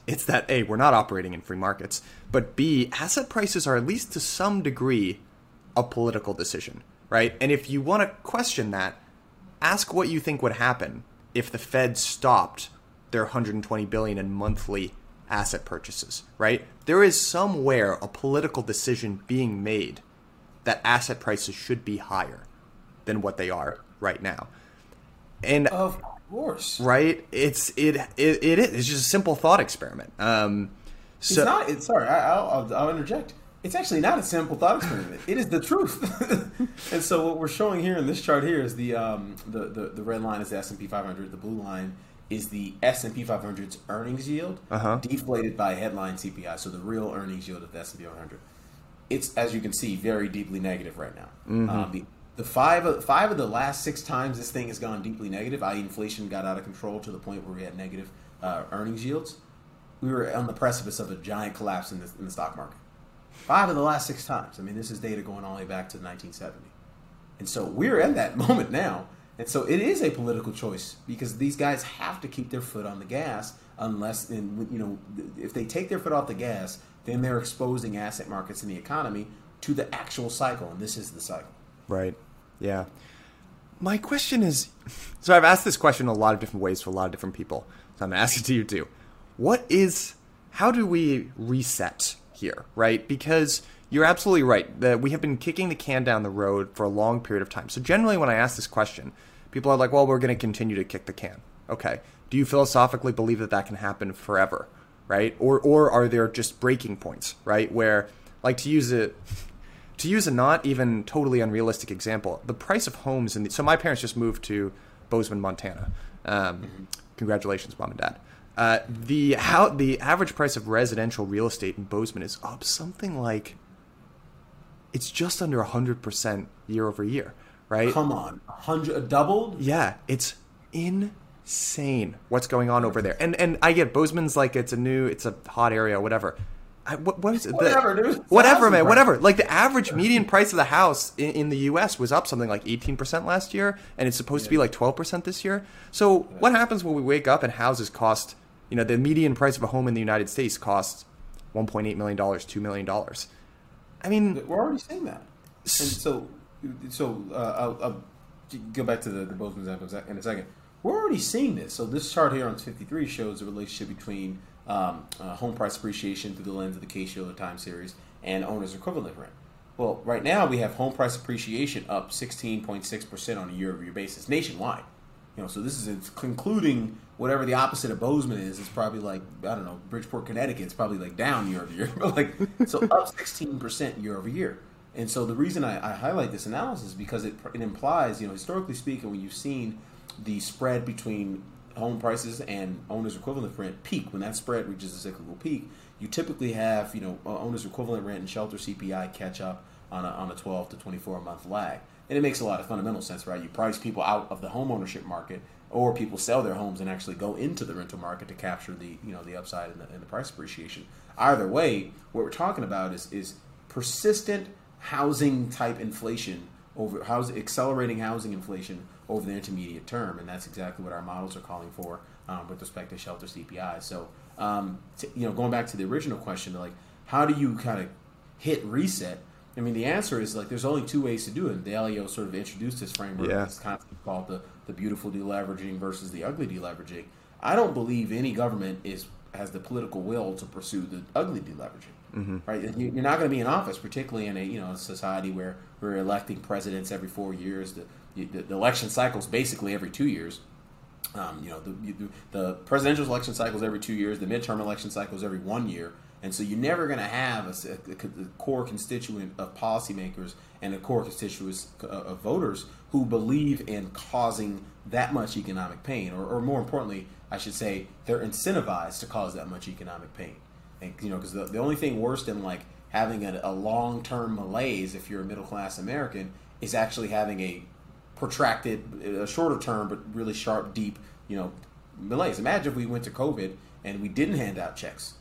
it's that A, we're not operating in free markets, but B, asset prices are at least to some degree a political decision, right? And if you want to question that, ask what you think would happen if the Fed stopped their 120 billion in monthly asset purchases, right? There is somewhere a political decision being made that asset prices should be higher than what they are right now. And of course, right? It's it it, it is. It's just a simple thought experiment. Um, so, it's not. It's sorry. I, will I'll interject. It's actually not a simple thought experiment. it is the truth. and so what we're showing here in this chart here is the um, the, the, the red line is the S and P 500. The blue line is the S and P 500's earnings yield uh-huh. deflated by headline CPI. So the real earnings yield of the S and P 500. It's as you can see very deeply negative right now. Mm-hmm. Um, the the five of, five of the last six times this thing has gone deeply negative, i.e., inflation got out of control to the point where we had negative uh, earnings yields. we were on the precipice of a giant collapse in the, in the stock market. Five of the last six times. I mean, this is data going all the way back to 1970. And so we're in that moment now. And so it is a political choice because these guys have to keep their foot on the gas unless, and you know, if they take their foot off the gas, then they're exposing asset markets and the economy to the actual cycle. And this is the cycle. Right. Yeah. My question is so I've asked this question a lot of different ways to a lot of different people. So I'm going to ask it to you too. What is, how do we reset here, right? Because you're absolutely right that we have been kicking the can down the road for a long period of time. So generally, when I ask this question, people are like, "Well, we're going to continue to kick the can." Okay. Do you philosophically believe that that can happen forever, right? Or or are there just breaking points, right? Where, like, to use it, to use a not even totally unrealistic example, the price of homes in the, so my parents just moved to Bozeman, Montana. Um, mm-hmm. Congratulations, mom and dad. Uh, the how the average price of residential real estate in Bozeman is up something like it's just under 100% year over year, right? Come on. 100 doubled? Yeah, it's insane what's going on over there. And and I get Bozeman's like it's a new it's a hot area whatever. I, what, what is it? Whatever, dude. Whatever, man. Price. Whatever. Like the average median price of the house in, in, the U.S. was up something like 18% last year, and it's supposed yeah. to be like 12% this year. So yeah. what happens when we wake up and houses cost? You know, the median price of a home in the United States costs 1.8 million dollars, two million dollars. I mean, we're already seeing that. And so, so uh, I'll, I'll, go back to the, the Bozeman example in a second. We're already seeing this. So this chart here on 53 shows the relationship between um, uh, home price appreciation through the lens of the Case-Shiller time series and owner's equivalent rent. Well, right now we have home price appreciation up 16.6% on a year-over-year basis nationwide. You know, so this is concluding whatever the opposite of Bozeman is, It's probably like I don't know, Bridgeport, Connecticut. It's probably like down year over year, but like so up sixteen percent year over year. And so the reason I, I highlight this analysis is because it, it implies, you know, historically speaking, when you've seen the spread between home prices and owner's equivalent rent peak, when that spread reaches a cyclical peak, you typically have, you know, owner's equivalent rent and shelter CPI catch up on a, on a 12 to 24 month lag. And it makes a lot of fundamental sense, right? You price people out of the home ownership market or people sell their homes and actually go into the rental market to capture the you know the upside and the, and the price appreciation. Either way, what we're talking about is is persistent housing type inflation over house accelerating housing inflation over the intermediate term, and that's exactly what our models are calling for um, with respect to shelter CPI. So, um, to, you know, going back to the original question, like how do you kind of hit reset? I mean, the answer is like there's only two ways to do it. Dalio sort of introduced this framework, yeah. this concept called the the beautiful deleveraging versus the ugly deleveraging. I don't believe any government is has the political will to pursue the ugly deleveraging. Mm-hmm. Right? You're not going to be in office, particularly in a you know a society where we're electing presidents every four years. The, the, the election cycles basically every two years. Um, you know, the, the presidential election cycles every two years. The midterm election cycles every one year. And so you're never going to have a, a, a, core constituent of policymakers and a core constituent uh, of voters who believe in causing that much economic pain, or, or more importantly, I should say, they're incentivized to cause that much economic pain. And you know, because the, the only thing worse than like having a, a long term malaise if you're a middle class American is actually having a protracted, a shorter term but really sharp, deep, you know, malaise. Imagine if we went to COVID and we didn't hand out checks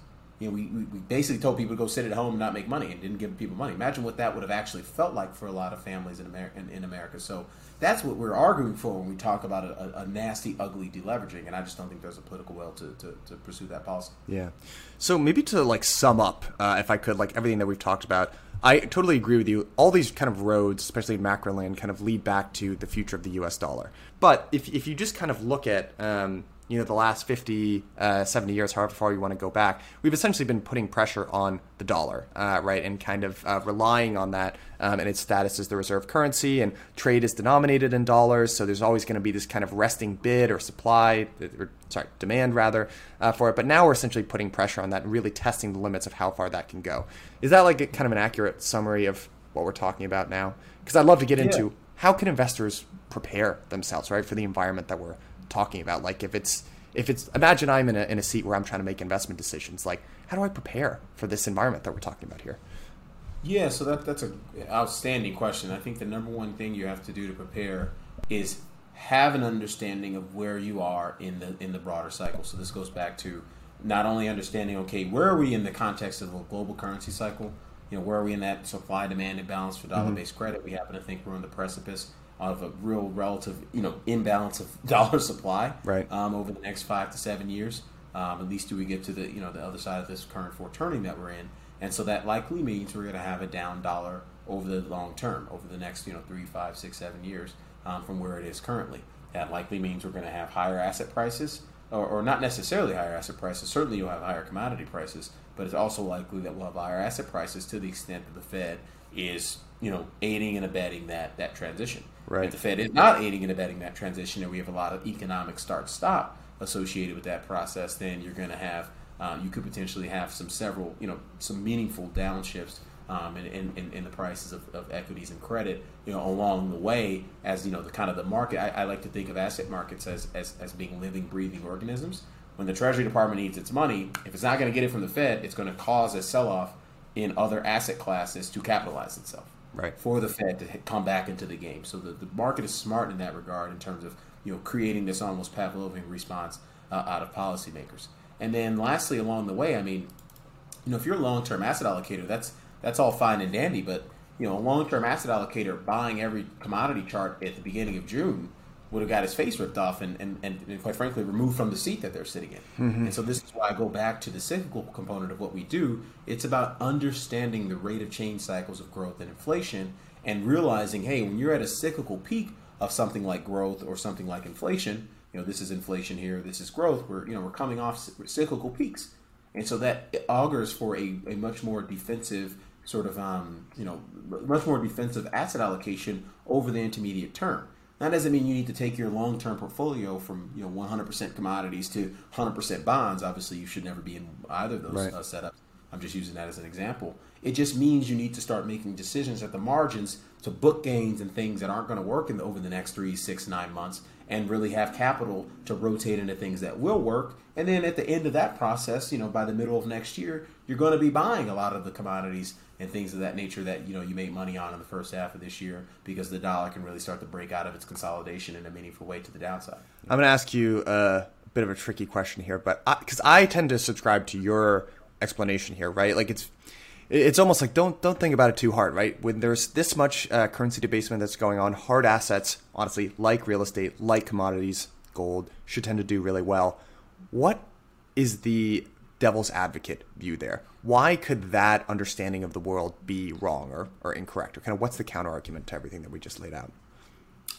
you know, we, we basically told people to go sit at home and not make money and didn't give people money. Imagine what that would have actually felt like for a lot of families in America. In, in America. So that's what we're arguing for when we talk about a, a, nasty, ugly deleveraging. And I just don't think there's a political will to, to, to pursue that policy. Yeah. So maybe to like sum up, uh, if I could, like everything that we've talked about, I totally agree with you. All these kind of roads, especially macro land, kind of lead back to the future of the U.S. dollar. But if, if you just kind of look at um, you know the last 50 uh, 70 years however far you want to go back we've essentially been putting pressure on the dollar uh, right and kind of uh, relying on that um, and its status as the reserve currency and trade is denominated in dollars so there's always going to be this kind of resting bid or supply or sorry demand rather uh, for it but now we're essentially putting pressure on that and really testing the limits of how far that can go is that like a, kind of an accurate summary of what we're talking about now because i'd love to get yeah. into how can investors prepare themselves right for the environment that we're talking about. Like if it's if it's imagine I'm in a in a seat where I'm trying to make investment decisions. Like how do I prepare for this environment that we're talking about here? Yeah, so that that's an outstanding question. I think the number one thing you have to do to prepare is have an understanding of where you are in the in the broader cycle. So this goes back to not only understanding, okay, where are we in the context of a global currency cycle? You know, where are we in that supply demand imbalance for dollar based mm-hmm. credit? We happen to think we're on the precipice of a real relative, you know, imbalance of dollar supply right. um, over the next five to seven years. Um, at least do we get to the you know the other side of this current Fourth Turning that we're in, and so that likely means we're going to have a down dollar over the long term, over the next you know three, five, six, seven years um, from where it is currently. That likely means we're going to have higher asset prices, or, or, not necessarily higher asset prices. Certainly, you'll have higher commodity prices, but it's also likely that we'll have higher asset prices to the extent that the Fed is you know aiding and abetting that that transition. Right. If the Fed is not aiding and abetting that transition, and we have a lot of economic start-stop associated with that process, then you're going to have um, you could potentially have some several you know some meaningful downshifts um, in, in, in, the prices of, of, equities and credit, you know, along the way as, you know, the kind of the market, I, I, like to think of asset markets as, as, as being living, breathing organisms. When the Treasury Department needs its money, if it's not going to get it from the Fed, it's going to cause a sell-off in other asset classes to capitalize itself. Right. For the Fed to come back into the game. So the, the market is smart in that regard in terms of, you know, creating this almost Pavlovian response uh, out of policymakers. And then lastly, along the way, I mean, you know, if you're a long-term asset allocator, that's that's all fine and dandy. But you know, a long-term asset allocator buying every commodity chart at the beginning of June would have got his face ripped off and, and, and, quite frankly removed from the seat that they're sitting in. Mm-hmm. And so this is why I go back to the cyclical component of what we do. It's about understanding the rate of change cycles of growth and inflation and realizing, hey, when you're at a cyclical peak of something like growth or something like inflation, you know, this is inflation here, this is growth, we're you know, we're coming off cyclical peaks. And so that augurs for a, a much more defensive sort of um, you know much more defensive asset allocation over the intermediate term. That doesn't mean you need to take your long-term portfolio from you know 100% commodities to 100% bonds. Obviously, you should never be in either of those right. uh, setups. I'm just using that as an example. It just means you need to start making decisions at the margins to book gains and things that aren't going to work in the, over the next three, six, nine months, and really have capital to rotate into things that will work. And then at the end of that process, you know, by the middle of next year, you're going to be buying a lot of the commodities and things of that nature that you know you make money on in the first half of this year because the dollar can really start to break out of its consolidation in a meaningful way to the downside. I'm going to ask you a bit of a tricky question here, but because I, I tend to subscribe to your explanation here, right? Like it's it's almost like don't don't think about it too hard, right? When there's this much uh, currency debasement that's going on, hard assets, honestly, like real estate, like commodities, gold, should tend to do really well. What is the devil's advocate view there? Why could that understanding of the world be wrong or, or incorrect? Or kind of what's the counter argument to everything that we just laid out?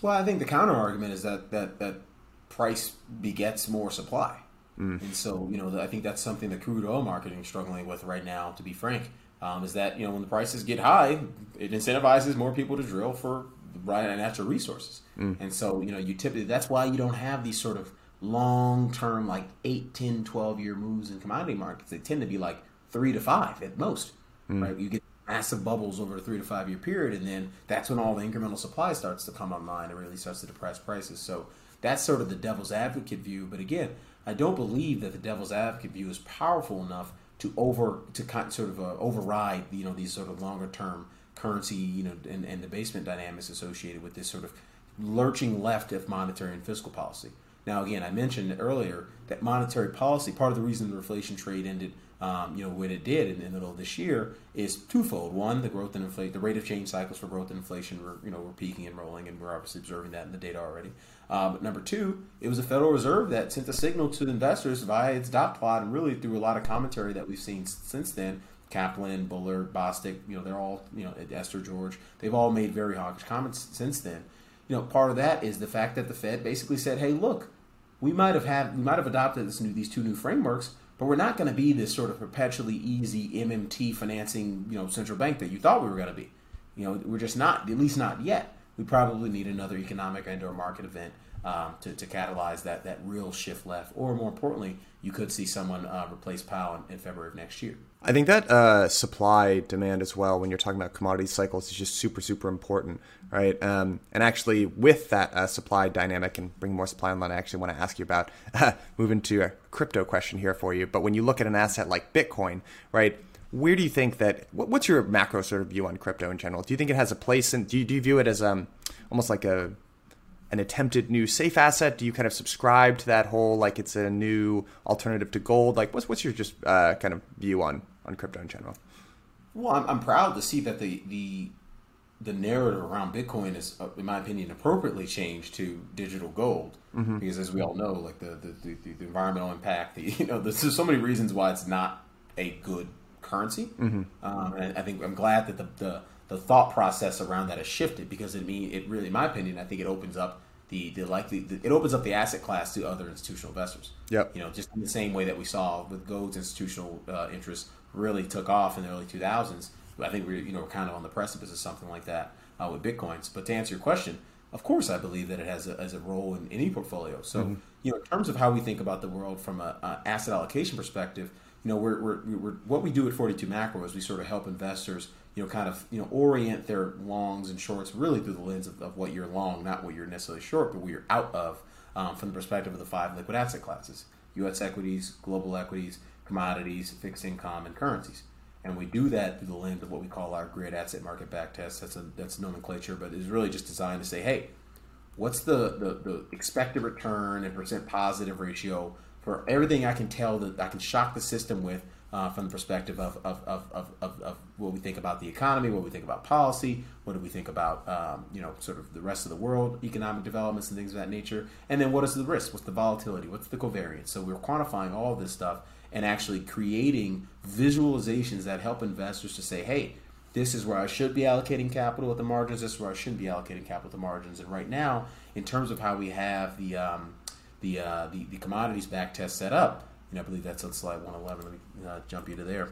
Well, I think the counter argument is that that that price begets more supply. Mm. And so, you know, I think that's something the crude oil marketing is struggling with right now, to be frank um, is that you know when the prices get high, it incentivizes more people to drill for natural resources, mm. and so you know you typically that's why you don't have these sort of long term like 8 10 12 year moves in commodity markets they tend to be like three to five at most mm. right you get massive bubbles over a three to five year period and then that's when all the incremental supply starts to come online and really starts to depress prices so that's sort of the devil's advocate view but again i don't believe that the devil's advocate view is powerful enough to over to kind sort of uh, override you know these sort of longer term currency you know and, and debasement dynamics associated with this sort of lurching left of monetary and fiscal policy. Now, again, I mentioned earlier that monetary policy, part of the reason the inflation trade ended, um, you know, when it did in the middle of this year, is twofold. One, the growth and inflation, the rate of change cycles for growth and inflation were, you know, were peaking and rolling, and we're obviously observing that in the data already. Uh, but number two, it was the Federal Reserve that sent a signal to investors via its dot plot, and really through a lot of commentary that we've seen since then. Kaplan, Bullard, Bostic, you know, they're all, you know, Esther George, they've all made very hawkish comments since then. You know, part of that is the fact that the Fed basically said, "Hey, look, we might have had, we might have adopted this new, these two new frameworks, but we're not going to be this sort of perpetually easy MMT financing, you know, central bank that you thought we were going to be. You know, we're just not, at least not yet. We probably need another economic and/or market event um, to, to catalyze that that real shift left. Or more importantly, you could see someone uh, replace Powell in, in, February of next year. I think that uh, supply demand as well, when you're talking about commodity cycles, is just super super important, right? Um, and actually, with that uh, supply dynamic and bring more supply online, I actually want to ask you about moving to a crypto question here for you. But when you look at an asset like Bitcoin, right? Where do you think that? What's your macro sort of view on crypto in general? Do you think it has a place? And do you, do you view it as um, almost like a an attempted new safe asset? Do you kind of subscribe to that whole like it's a new alternative to gold? Like, what's what's your just uh, kind of view on on crypto in general? Well, I'm, I'm proud to see that the the the narrative around Bitcoin is, uh, in my opinion, appropriately changed to digital gold mm-hmm. because, as we all know, like the the, the, the environmental impact, the you know, there's so many reasons why it's not a good currency. Mm-hmm. Um, and I think I'm glad that the, the the thought process around that has shifted because it mean it really, in my opinion, I think it opens up the the likely the, it opens up the asset class to other institutional investors. Yep. You know, just in the same way that we saw with gold's institutional uh, interest really took off in the early 2000s. I think we're you know we're kind of on the precipice of something like that uh, with bitcoins. But to answer your question, of course, I believe that it has a, has a role in any portfolio. So mm-hmm. you know, in terms of how we think about the world from an asset allocation perspective, you know, we're, we're, we're what we do at 42 Macro is we sort of help investors you know, kind of you know orient their longs and shorts really through the lens of, of what you're long, not what you're necessarily short, but what you're out of um, from the perspective of the five liquid asset classes: U.S. equities, global equities, commodities, fixed income, and currencies. And we do that through the lens of what we call our grid asset market back test. That's a that's nomenclature, but it's really just designed to say, hey, what's the, the, the expected return and percent positive ratio for everything I can tell that I can shock the system with uh, from the perspective of, of, of, of, of, what we think about the economy, what we think about policy, what do we think about um, you know sort of the rest of the world, economic developments and things of that nature, and then what is the risk, what's the volatility, what's the covariance. So we're quantifying all this stuff and actually creating visualizations that help investors to say, hey, this is where I should be allocating capital at the margins. This is where I shouldn't be allocating capital at the margins. And right now, in terms of how we have the um, the, uh, the the commodities back test set up I believe that's on slide 111. Let me uh, jump you to there.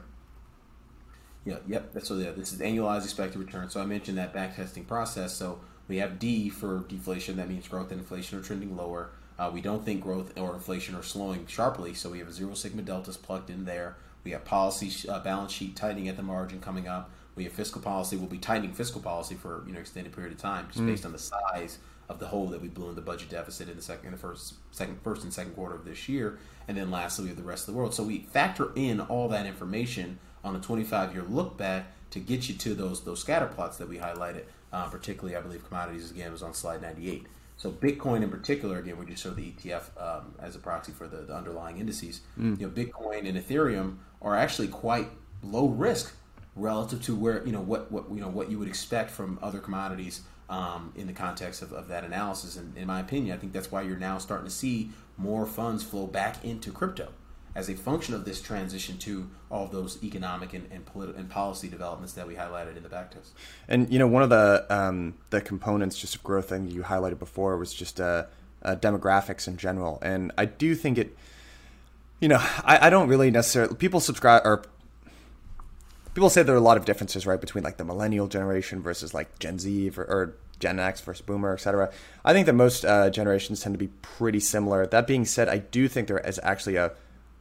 Yeah, yep. So. Yeah, this is annualized expected return. So I mentioned that backtesting process. So we have D for deflation. That means growth and inflation are trending lower. Uh, we don't think growth or inflation are slowing sharply. So we have a zero sigma deltas plugged in there. We have policy uh, balance sheet tightening at the margin coming up. We have fiscal policy. We'll be tightening fiscal policy for you know extended period of time, just mm. based on the size of the hole that we blew in the budget deficit in the second, in the first, second, first and second quarter of this year, and then lastly we have the rest of the world. So we factor in all that information on a 25-year look back to get you to those those scatter plots that we highlighted. Uh, particularly, I believe commodities again was on slide 98. So Bitcoin in particular, again, we just show the ETF um, as a proxy for the, the underlying indices. Mm. You know, Bitcoin and Ethereum are actually quite low risk relative to where you know what what you know what you would expect from other commodities um, in the context of, of that analysis. And in my opinion, I think that's why you're now starting to see more funds flow back into crypto as a function of this transition to all those economic and, and, politi- and policy developments that we highlighted in the backtest. And you know, one of the um, the components just of growth thing you highlighted before was just uh, uh, demographics in general, and I do think it. You know, I, I don't really necessarily people subscribe or people say there are a lot of differences, right, between like the millennial generation versus like Gen Z or, or Gen X versus Boomer, etc. I think that most uh, generations tend to be pretty similar. That being said, I do think there is actually a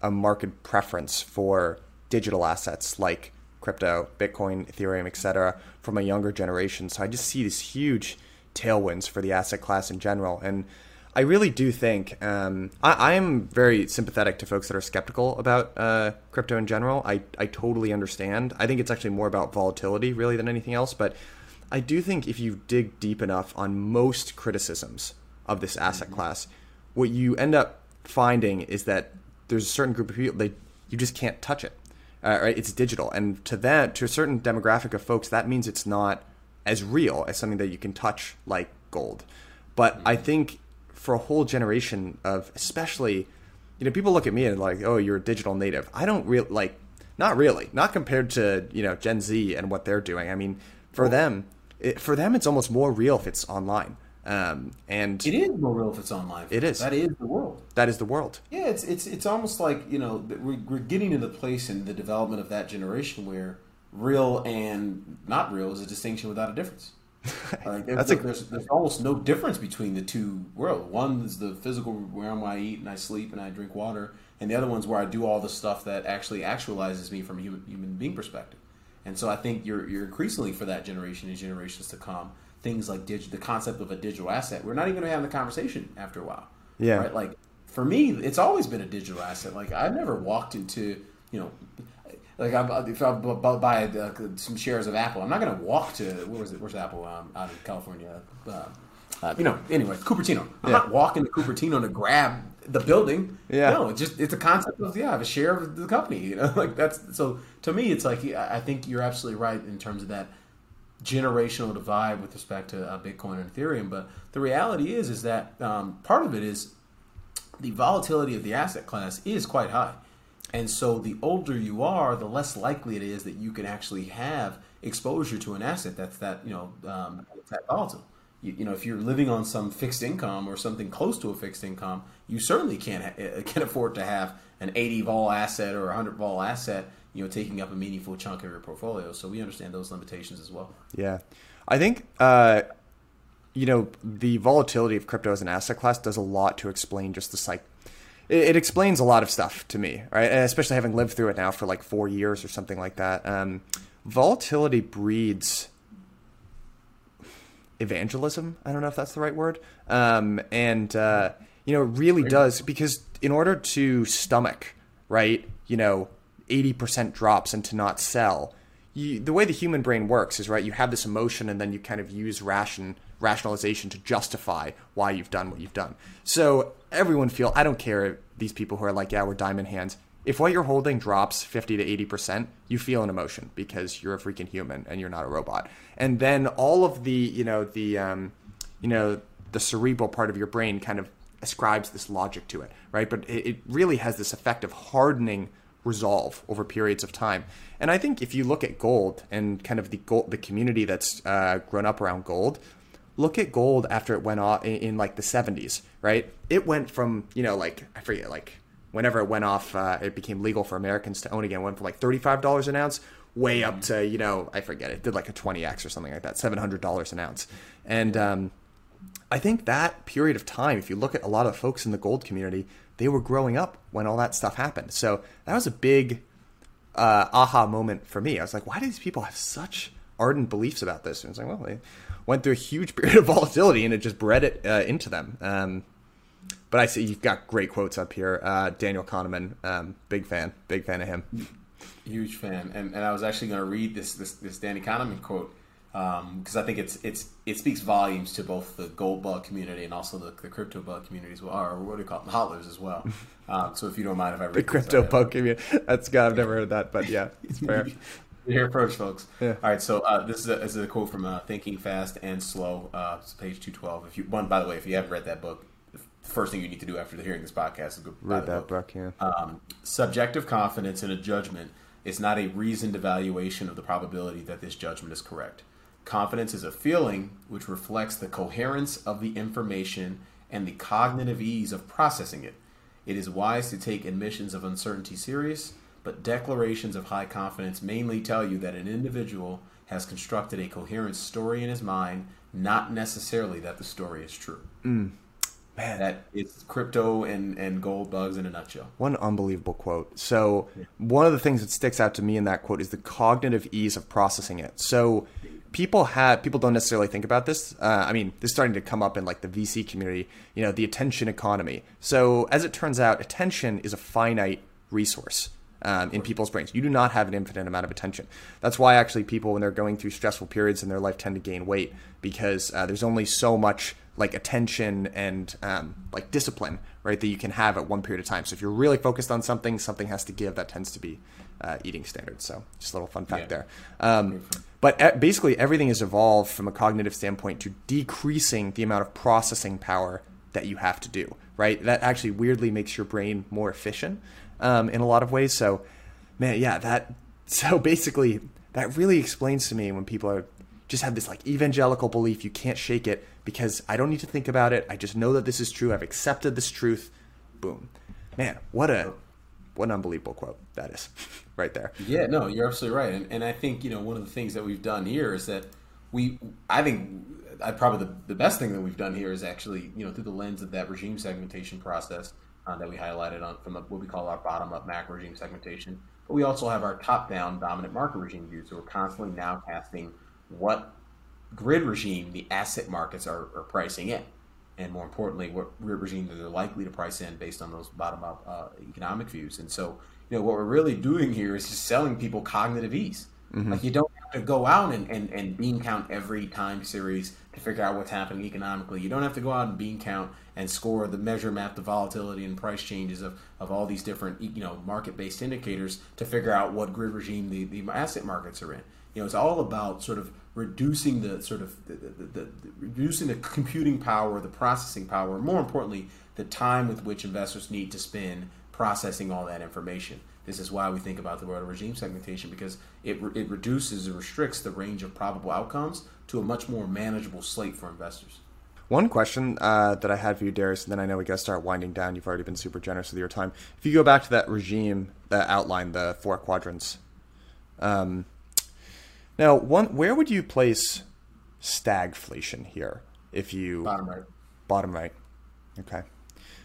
a market preference for digital assets like crypto, Bitcoin, Ethereum, etc. from a younger generation. So I just see these huge tailwinds for the asset class in general, and I really do think um, I, am very sympathetic to folks that are skeptical about uh, crypto in general. I, I totally understand. I think it's actually more about volatility really than anything else. But I do think if you dig deep enough on most criticisms of this asset mm-hmm. class, what you end up finding is that there's a certain group of people they you just can't touch it. Uh, right? It's digital, and to that to a certain demographic of folks, that means it's not as real as something that you can touch like gold. But mm-hmm. I think for a whole generation of especially you know people look at me and like oh you're a digital native i don't really like not really not compared to you know gen z and what they're doing i mean for them it, for them it's almost more real if it's online um, and it is more real if it's online. It is. That is the world. That is the world. Yeah, it's it's it's almost like you know we're, we're getting to the place in the development of that generation where real and not real is a distinction without a difference. Like, That's a, there's, there's almost no difference between the two worlds. One is the physical realm where I eat and I sleep and I drink water, and the other one's where I do all the stuff that actually actualizes me from a human, human being perspective. And so I think you're you're increasingly for that generation and generations to come things like dig- the concept of a digital asset. We're not even going to have the conversation after a while. Yeah. Right. Like for me, it's always been a digital asset. Like I've never walked into you know like I'm, if I buy uh, some shares of Apple, I'm not going to walk to where was it? Where's Apple um, out in California? Uh, uh, you know, anyway, Cupertino. I'm Yeah. not walking to Cupertino to grab the building. Yeah. No, it's just it's a concept of yeah, I have a share of the company. You know, like that's so to me, it's like I think you're absolutely right in terms of that generational divide with respect to uh, Bitcoin and Ethereum. But the reality is, is that um, part of it is the volatility of the asset class is quite high. And so the older you are, the less likely it is that you can actually have exposure to an asset that's that, you know, um, that volatile. You, you know, if you're living on some fixed income or something close to a fixed income, you certainly can't ha- can afford to have an 80 vol asset or a 100 vol asset, you know, taking up a meaningful chunk of your portfolio. So we understand those limitations as well. Yeah, I think uh, you know the volatility of crypto as an asset class does a lot to explain just the psych. It, it explains a lot of stuff to me, right? And especially having lived through it now for like four years or something like that. Um, volatility breeds evangelism. I don't know if that's the right word. Um, and uh, you know, it really does because in order to stomach, right? You know, eighty percent drops and to not sell. You, the way the human brain works is right. You have this emotion, and then you kind of use ration rationalization to justify why you've done what you've done. So everyone feel I don't care these people who are like, yeah, we're diamond hands. If what you're holding drops 50 to 80%, you feel an emotion because you're a freaking human and you're not a robot. And then all of the, you know, the um, you know, the cerebral part of your brain kind of ascribes this logic to it, right? But it, it really has this effect of hardening resolve over periods of time. And I think if you look at gold and kind of the gold, the community that's uh, grown up around gold, look at gold after it went off in, in like the 70s, right? It went from, you know, like, I forget, like whenever it went off, uh, it became legal for Americans to own again, it went from like $35 an ounce way up to, you know, I forget, it did like a 20x or something like that, $700 an ounce. And, um, I think that period of time, if you look at a lot of folks in the gold community, they were growing up when all that stuff happened. So that was a big uh, aha moment for me. I was like, why do these people have such ardent beliefs about this? And it's like, well, they went through a huge period of volatility and it just bred it uh, into them. Um, but I see you've got great quotes up here. Uh, Daniel Kahneman, um, big fan, big fan of him. Huge fan, and, and I was actually going to read this this this Danny Kahneman quote because I think it's it's it speaks volumes to both the gold bug community and also the, the crypto bug communities, well, or what do you call them, hodlers as well. Um, so if you don't mind if I read The crypto bug community. That's God, I've never heard that, but yeah, it's fair. Your approach, folks. Yeah. All right, so uh, this is a, this is a quote from uh, Thinking Fast and Slow, uh, it's page two twelve. If you one, by the way, if you haven't read that book, the first thing you need to do after hearing this podcast is go Read that book, yeah. um, subjective confidence in a judgment is not a reasoned evaluation of the probability that this judgment is correct. Confidence is a feeling which reflects the coherence of the information and the cognitive ease of processing it. It is wise to take admissions of uncertainty serious, but declarations of high confidence mainly tell you that an individual has constructed a coherent story in his mind, not necessarily that the story is true. Mm. Man, That it's crypto and, and gold bugs in a nutshell. One unbelievable quote. So, one of the things that sticks out to me in that quote is the cognitive ease of processing it. So, people have people don't necessarily think about this. Uh, I mean, this is starting to come up in like the VC community. You know, the attention economy. So, as it turns out, attention is a finite resource. Um, in people's brains, you do not have an infinite amount of attention. That's why actually people, when they're going through stressful periods in their life, tend to gain weight because uh, there's only so much like attention and um, like discipline, right, that you can have at one period of time. So if you're really focused on something, something has to give. That tends to be uh, eating standards. So just a little fun fact Yeah. there. Um, but e- basically, everything has evolved from a cognitive standpoint to decreasing the amount of processing power that you have to do, right? That actually weirdly makes your brain more efficient um, in a lot of ways. So, man, yeah, that. So basically, that really explains to me when people are just have this like evangelical belief you can't shake it because I don't need to think about it. I just know that this is true. I've accepted this truth. Boom, man, what a what an unbelievable quote that is, right there. Yeah, no, you're absolutely right, and and I think you know one of the things that we've done here is that we, I think, I probably the, the best thing that we've done here is actually you know through the lens of that regime segmentation process uh, that we highlighted on from what we call our bottom up macro regime segmentation, but we also have our top down dominant market regime view. So we're constantly now casting what grid regime the asset markets are, are pricing in. And more importantly, what grid regime that they're likely to price in based on those bottom up uh, economic views. And so, you know, what we're really doing here is just selling people cognitive ease. Mm-hmm. Like you don't have to go out and, and, and bean count every time series to figure out what's happening economically. You don't have to go out and bean count and score the measure map the volatility and price changes of, of all these different you know market based indicators to figure out what grid regime the, the asset markets are in. You know, it's all about sort of reducing the sort of the, the, the, reducing the computing power, the processing power, more importantly, the time with which investors need to spend processing all that information. This is why we think about the world of regime segmentation because it, it reduces and restricts the range of probable outcomes to a much more manageable slate for investors. One question uh, that I had for you, Darius, and then I know we got to start winding down. You've already been super generous with your time. If you go back to that regime that outlined the four quadrants, um, now one where would you place stagflation here? If you bottom right, bottom right, okay.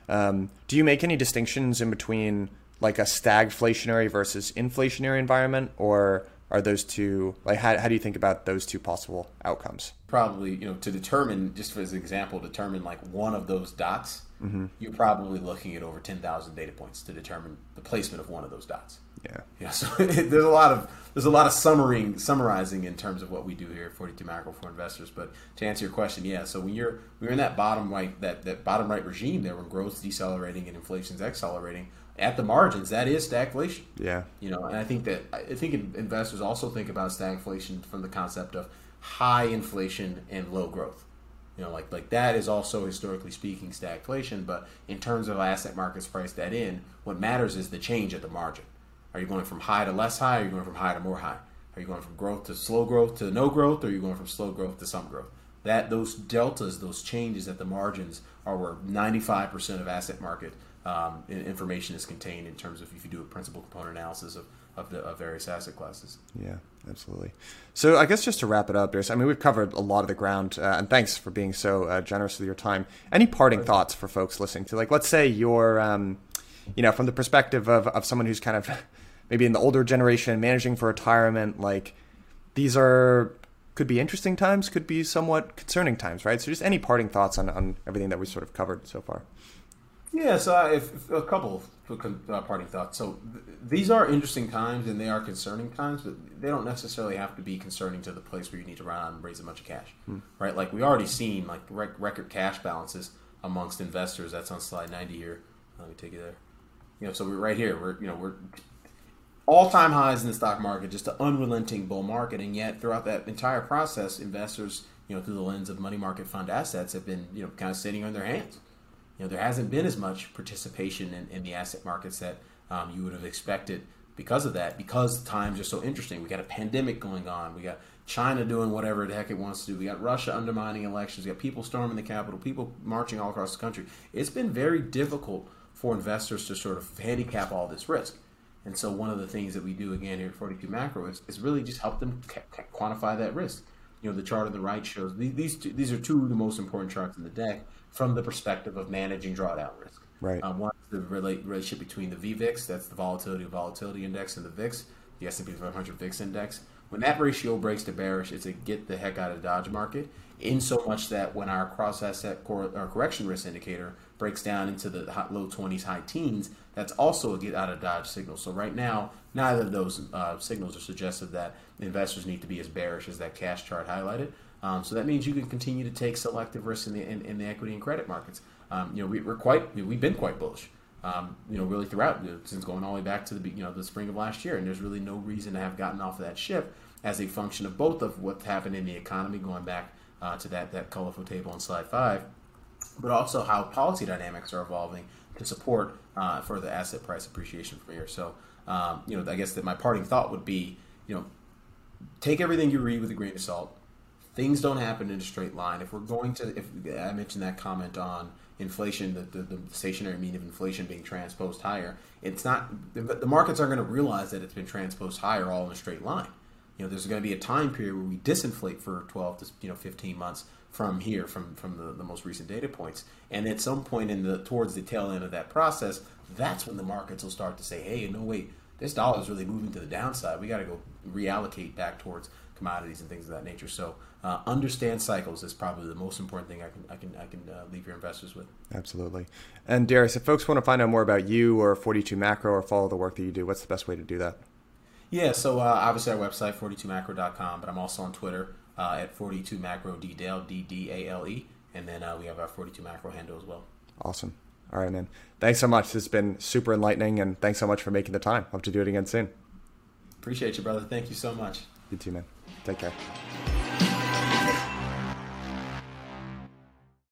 Um, do you make any distinctions in between like a stagflationary versus inflationary environment, or are those two like how, how do you think about those two possible outcomes? Probably, you know, to determine just as an example, determine like one of those dots, mm-hmm. you're probably looking at over ten thousand data points to determine the placement of one of those dots. Yeah, yeah. So there's a lot of there's a lot of summarizing summarizing in terms of what we do here at 42 Macro for investors. But to answer your question, yeah. So when you're we're in that bottom right that that bottom right regime there, when growth's decelerating and inflation's accelerating, at the margins, that is stagflation. Yeah. You know, and I think that I think investors also think about stagflation from the concept of high inflation and low growth. You know, like like that is also historically speaking stagflation, but in terms of asset markets priced that in, what matters is the change at the margin. Are you going from high to less high? Or are you going from high to more high? Are you going from growth to slow growth to no growth? Or are you going from slow growth to some growth? That those deltas, those changes at the margins, are where 95% of asset market um, information is contained in terms of if you do a principal component analysis of of the of various asset classes. Yeah, absolutely. So I guess just to wrap it up, I mean we've covered a lot of the ground, uh, and thanks for being so uh, generous with your time. Any parting thoughts for folks listening to, like, let's say you're, um, you know, from the perspective of of someone who's kind of maybe in the older generation, managing for retirement, like these are could be interesting times, could be somewhat concerning times, right? So just any parting thoughts on, on everything that we sort of covered so far. Yeah, so uh, if, if a couple uh, parting thoughts. So th- these are interesting times and they are concerning times, but they don't necessarily have to be concerning to the place where you need to run out and raise a bunch of cash, hmm. right? Like we already seen like rec- record cash balances amongst investors. That's on slide ninety here. Let me take you there. You know, so we're right here. We're you know we're all time highs in the stock market, just an unrelenting bull market, and yet throughout that entire process, investors, you know, through the lens of money market fund assets, have been you know kind of sitting on their hands. You know, there hasn't been as much participation in, in the asset markets that um, you would have expected because of that. Because times are so interesting, we got a pandemic going on, we got China doing whatever the heck it wants to do. We got Russia undermining elections. We got people storming the Capitol, people marching all across the country. It's been very difficult for investors to sort of handicap all this risk. And so one of the things that we do again here at 42 Macro is, is really just help them ca- ca- quantify that risk. You know, the chart on the right shows these these, two, these are two of the most important charts in the deck from the perspective of managing drawdown risk. Right. Um, one is the relate, relationship between the VVIX, that's the volatility volatility index, and the VIX, the S&P 500 VIX index. When that ratio breaks to bearish, it's a get the heck out of Dodge market. In so much that when our cross asset cor- or correction risk indicator breaks down into the hot, low 20s, high teens, that's also a get out of Dodge signal. So right now, neither of those uh, signals are suggestive that investors need to be as bearish as that cash chart highlighted. Um, so that means you can continue to take selective risks in the in, in the equity and credit markets. Um, you know, we, are quite we've been quite bullish. Um, you know, really throughout since going all the way back to the you know the spring of last year, and there's really no reason to have gotten off of that ship as a function of both of what's happened in the economy, going back uh, to that that colorful table on slide five, but also how policy dynamics are evolving to support uh, further asset price appreciation from here. So, um, you know, I guess that my parting thought would be, you know, take everything you read with a grain of salt. Things don't happen in a straight line. If we're going to, if I mentioned that comment on inflation, the, the, the stationary mean of inflation being transposed higher, it's not, the, the markets aren't going to realize that it's been transposed higher all in a straight line. You know, there's going to be a time period where we disinflate for 12 to you know 15 months from here, from from the, the most recent data points, and at some point in the towards the tail end of that process, that's when the markets will start to say, hey, no wait, this dollar is really moving to the downside. We got to go reallocate back towards commodities and things of that nature. So uh, understand cycles is probably the most important thing I can I can I can uh, leave your investors with. Absolutely. And Darius, if folks want to find out more about you or 42 Macro or follow the work that you do, what's the best way to do that? Yeah, so uh, obviously our website, 42macro.com, but I'm also on Twitter uh, at 42macro Dale, D D A L E, and then uh, we have our 42 macro handle as well. Awesome. All right, man. Thanks so much. This has been super enlightening, and thanks so much for making the time. Hope to do it again soon. Appreciate you, brother. Thank you so much. You too, man. Take care.